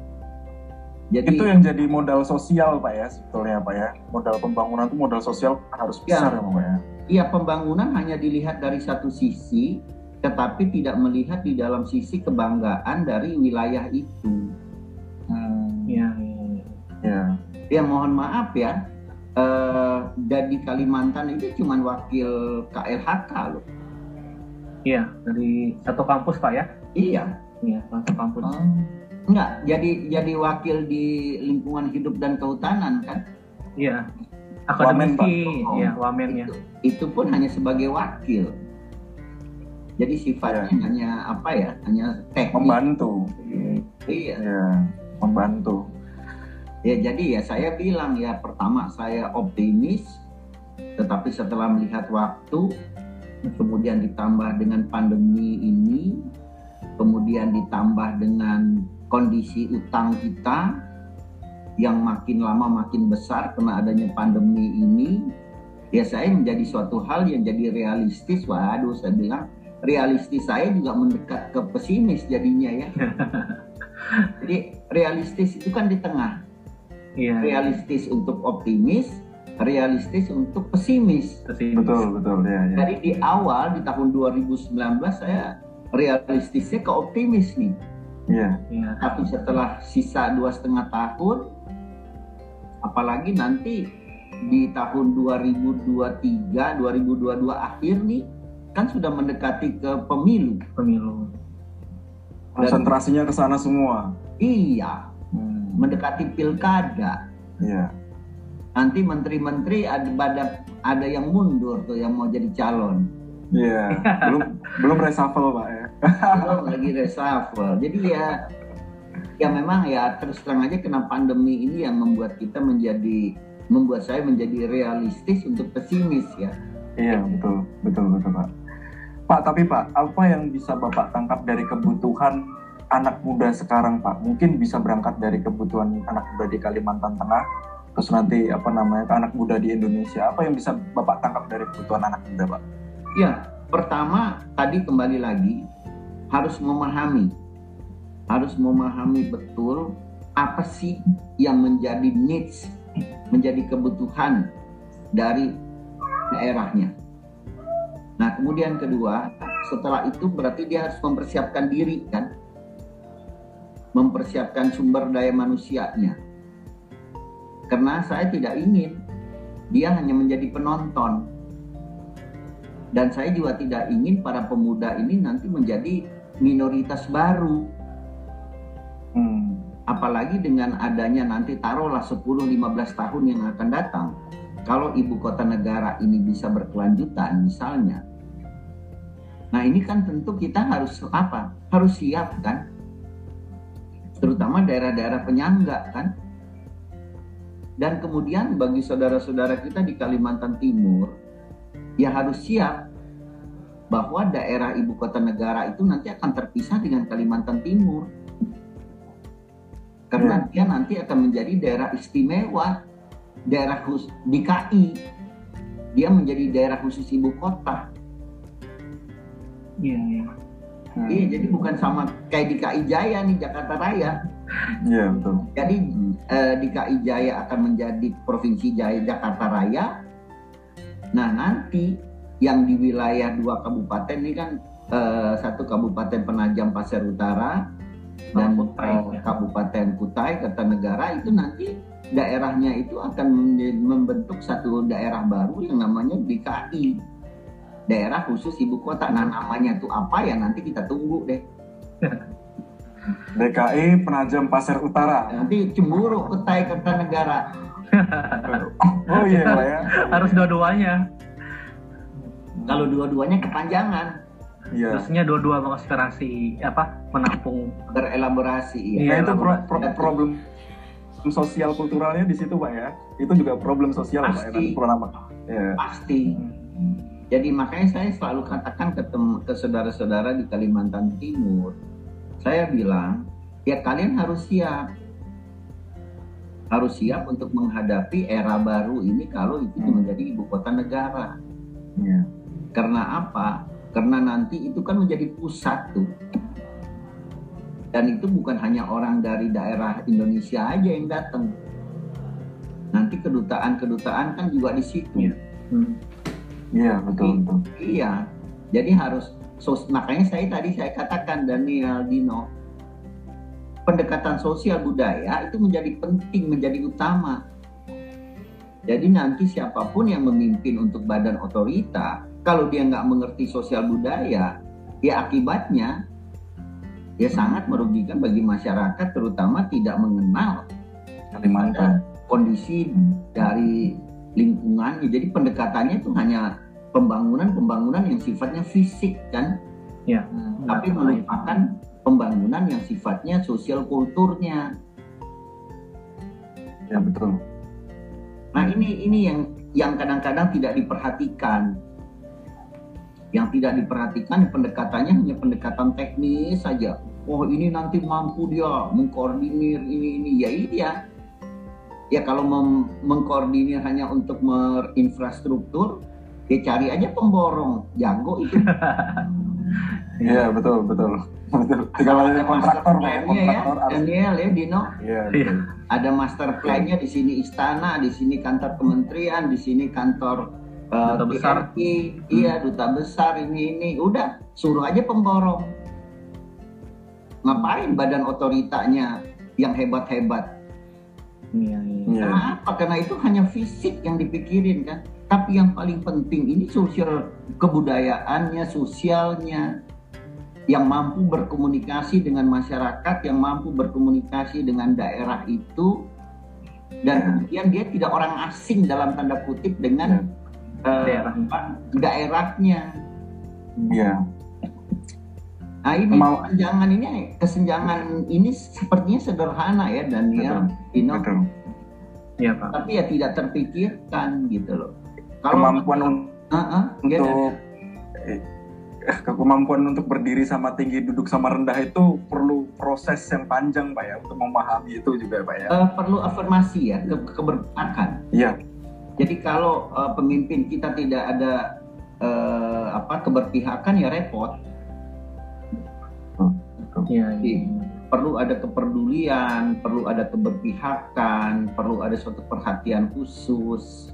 Jadi Itu yang jadi modal sosial Pak ya sebetulnya Pak ya. Modal pembangunan itu modal sosial harus Ya. besar ya Pak ya. Iya, pembangunan hanya dilihat dari satu sisi, tetapi tidak melihat di dalam sisi kebanggaan dari wilayah itu. Hmm. Iya iya. iya. Iya. Ya, mohon maaf ya, eh, dari Kalimantan itu cuma wakil KLHK loh. Iya dari satu kampus pak ya. Iya, Iya satu kampus. enggak. Jadi jadi wakil di lingkungan hidup dan kehutanan kan? Iya. Akademisi. Iya wamen ya. Itu, itu pun hanya sebagai wakil. Jadi sifatnya hanya apa ya? Hanya teknis. Membantu. Iya. Iya. Membantu. Ya jadi ya saya bilang ya pertama saya optimis, tetapi setelah melihat waktu, kemudian ditambah dengan pandemi ini, kemudian ditambah dengan kondisi utang kita yang makin lama makin besar karena adanya pandemi ini, ya saya menjadi suatu hal yang jadi realistis. Waduh, saya bilang realistis saya juga mendekat ke pesimis jadinya ya. Jadi realistis itu kan di tengah Iya. realistis untuk optimis, realistis untuk pesimis. Pesimis. Betul betul ya. ya. Jadi di awal di tahun 2019 saya realistisnya ke optimis nih. Iya. Iya. Tapi setelah sisa dua setengah tahun, apalagi nanti di tahun 2023, 2022 akhir nih, kan sudah mendekati ke pemilu. Pemilu. Konsentrasinya ke sana semua. Iya, Hmm. mendekati pilkada. Iya. Nanti menteri-menteri ada ada ada yang mundur tuh yang mau jadi calon. Iya. belum belum reshuffle Pak ya. belum lagi reshuffle. Jadi ya ya memang ya terus terang aja kena pandemi ini yang membuat kita menjadi membuat saya menjadi realistis untuk pesimis ya. Iya betul betul betul Pak. Pak, tapi Pak, apa yang bisa Bapak tangkap dari kebutuhan anak muda sekarang, Pak? Mungkin bisa berangkat dari kebutuhan anak muda di Kalimantan Tengah, terus nanti apa namanya anak muda di Indonesia. Apa yang bisa Bapak tangkap dari kebutuhan anak muda, Pak? Ya, pertama tadi kembali lagi harus memahami, harus memahami betul apa sih yang menjadi needs, menjadi kebutuhan dari daerahnya Nah, kemudian kedua, setelah itu berarti dia harus mempersiapkan diri kan? Mempersiapkan sumber daya manusianya. Karena saya tidak ingin dia hanya menjadi penonton. Dan saya juga tidak ingin para pemuda ini nanti menjadi minoritas baru. Hmm. Apalagi dengan adanya nanti taruhlah 10-15 tahun yang akan datang kalau ibu kota negara ini bisa berkelanjutan misalnya nah ini kan tentu kita harus apa? Harus siap kan? Terutama daerah-daerah penyangga kan? Dan kemudian bagi saudara-saudara kita di Kalimantan Timur ya harus siap bahwa daerah ibu kota negara itu nanti akan terpisah dengan Kalimantan Timur. Karena ya. dia nanti akan menjadi daerah istimewa daerah khusus DKI dia menjadi daerah khusus ibu kota. Iya, iya. Hmm. Iya, jadi bukan sama kayak DKI Jaya nih Jakarta Raya. Iya betul. Jadi eh, DKI Jaya akan menjadi provinsi Jaya Jakarta Raya. Nah nanti yang di wilayah dua kabupaten ini kan eh, satu kabupaten Penajam Pasir Utara dan Kutai, Kabupaten Kutai Kertanegara itu nanti daerahnya itu akan membentuk satu daerah baru yang namanya DKI daerah khusus ibu kota. Nah namanya itu apa ya? Nanti kita tunggu deh. DKI Penajam Pasir Utara. Nanti cemburu Kutai Kertanegara. Oh iya ya. Harus dua-duanya. Kalau dua-duanya kepanjangan. Iya. Terusnya dua-dua mengaspirasi apa menampung. Berelaborasi. Iya, nah, itu pro, pro, problem sosial kulturalnya di situ pak ya. Itu juga problem sosial pasti, pak ya ya. pasti jadi makanya saya selalu katakan ke, ke saudara-saudara di Kalimantan Timur saya bilang ya kalian harus siap. Harus siap untuk menghadapi era baru ini kalau itu hmm. menjadi ibu kota negara. Ya. karena apa? Karena nanti itu kan menjadi pusat tuh. Dan itu bukan hanya orang dari daerah Indonesia aja yang datang. Nanti kedutaan-kedutaan kan juga di situ. Iya hmm. Ya, betul betul. iya. Jadi harus so, makanya saya tadi saya katakan Daniel Dino pendekatan sosial budaya itu menjadi penting menjadi utama. Jadi nanti siapa pun yang memimpin untuk badan otorita kalau dia nggak mengerti sosial budaya ya akibatnya ya sangat merugikan bagi masyarakat terutama tidak mengenal Kalimantan. kondisi dari lingkungan jadi pendekatannya itu hanya pembangunan-pembangunan yang sifatnya fisik kan? Ya. Hmm. tapi melupakan pembangunan yang sifatnya sosial kulturnya. Ya betul. Nah ini ini yang yang kadang-kadang tidak diperhatikan. Yang tidak diperhatikan pendekatannya hanya pendekatan teknis saja. Oh ini nanti mampu dia mengkoordinir ini ini. Ya iya. Ya kalau mem mengkoordinir hanya untuk berinfrastruktur, ya cari aja pemborong jago itu. Iya betul betul. Betul. Kalau ada kontraktor, ya, Daniel ya Dino. Iya. Ada master plan-nya di sini istana, di sini kantor kementerian, di sini kantor uh, duta besar iya duta besar ini ini udah suruh aja pemborong ngapain badan otoritanya yang hebat-hebat iya, iya. kenapa karena itu hanya fisik yang dipikirin kan? Tapi yang paling penting ini sosial kebudayaannya sosialnya. Yang mampu berkomunikasi dengan masyarakat yang mampu berkomunikasi dengan daerah itu. Dan kemudian dia tidak orang asing dalam tanda kutip dengan daerah daerahnya. Iya. Nah ini Mau... kesenjangan ini kesenjangan ini sepertinya sederhana ya Daniel, Dino. Iya Pak. Tapi ya tidak terpikirkan gitu loh. Kalau kemampuan uh -uh, untuk kemampuan untuk berdiri sama tinggi, duduk sama rendah itu perlu proses yang panjang Pak ya untuk memahami itu juga Pak ya. Uh, perlu afirmasi ya, ke keberpihakan. Iya. Jadi kalau uh, pemimpin kita tidak ada uh, apa keberpihakan ya repot. Iya. Jadi, perlu ada kepedulian, perlu ada keberpihakan, perlu ada suatu perhatian khusus.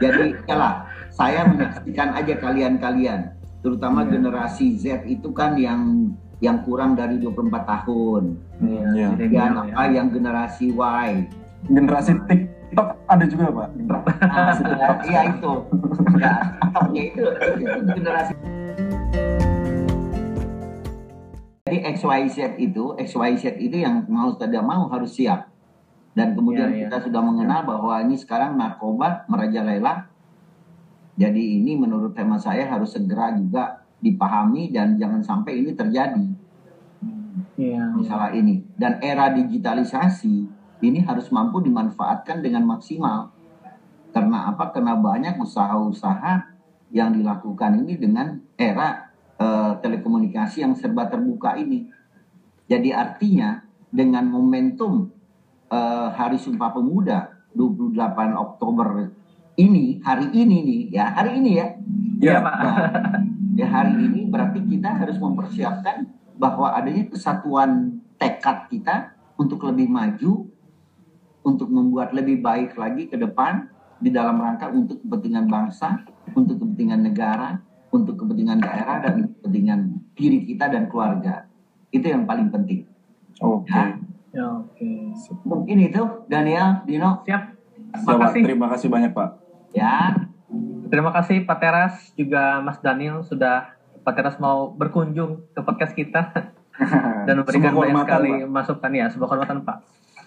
Jadi, yalah, saya menyaksikan aja kalian-kalian, terutama Iya. generasi Z itu kan yang yang kurang dari 24 tahun. Iya. Iya. Dan ya. apa yang generasi Y. Generasi TikTok ada juga Pak. Nah, ya, iya itu. Ya, itu, itu generasi. Jadi XYZ itu, XYZ itu yang mau tidak mau harus siap. Dan kemudian Iya, iya. kita sudah mengenal bahwa ini sekarang narkoba merajalela. Jadi ini menurut tema saya harus segera juga dipahami dan jangan sampai ini terjadi Iya. masalah ini. Dan era digitalisasi ini harus mampu dimanfaatkan dengan maksimal. Karena apa? Karena banyak usaha-usaha yang dilakukan ini dengan era eh, telekomunikasi yang serba terbuka ini. Jadi artinya dengan momentum eh, Hari Sumpah Pemuda 28 Oktober ini, hari ini nih, ya hari ini ya, Iya, Pak. Nah, ya hari ini berarti kita harus mempersiapkan bahwa adanya kesatuan tekad kita untuk lebih maju, untuk membuat lebih baik lagi ke depan di dalam rangka untuk kepentingan bangsa, untuk kepentingan negara, untuk kepentingan daerah dan kepentingan diri kita dan keluarga. Itu yang paling penting. Oke. Ya. Ya, Oke. Mungkin itu Daniel, Dino, Siap. Pak. Makasih. Terima kasih banyak Pak. ya. Terima kasih Pak Teras juga Mas Daniel sudah Pak Teras mau berkunjung ke podcast kita dan memberikan banyak sekali Pak. masukan ya sebuah kehormatan Pak.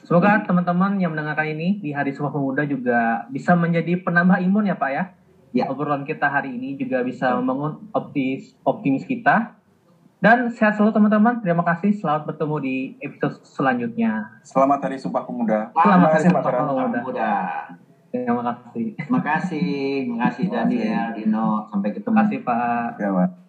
Semoga teman-teman yang mendengarkan ini di Hari Sumpah Pemuda juga bisa menjadi penambah imun ya Pak ya. Ya. Obrolan kita hari ini juga bisa membangun optimis optimis kita. Dan sehat selalu teman-teman. Terima kasih. Selamat bertemu di episode selanjutnya. Selamat Hari Sumpah Pemuda. Selamat Terima Hari Sumpah. Pemuda. Mudah. Terima kasih. Terima kasih, terima kasih Terima kasih. Daniel, Dino, sampai ketemu. Terima kasih Pak. Ya, Pak.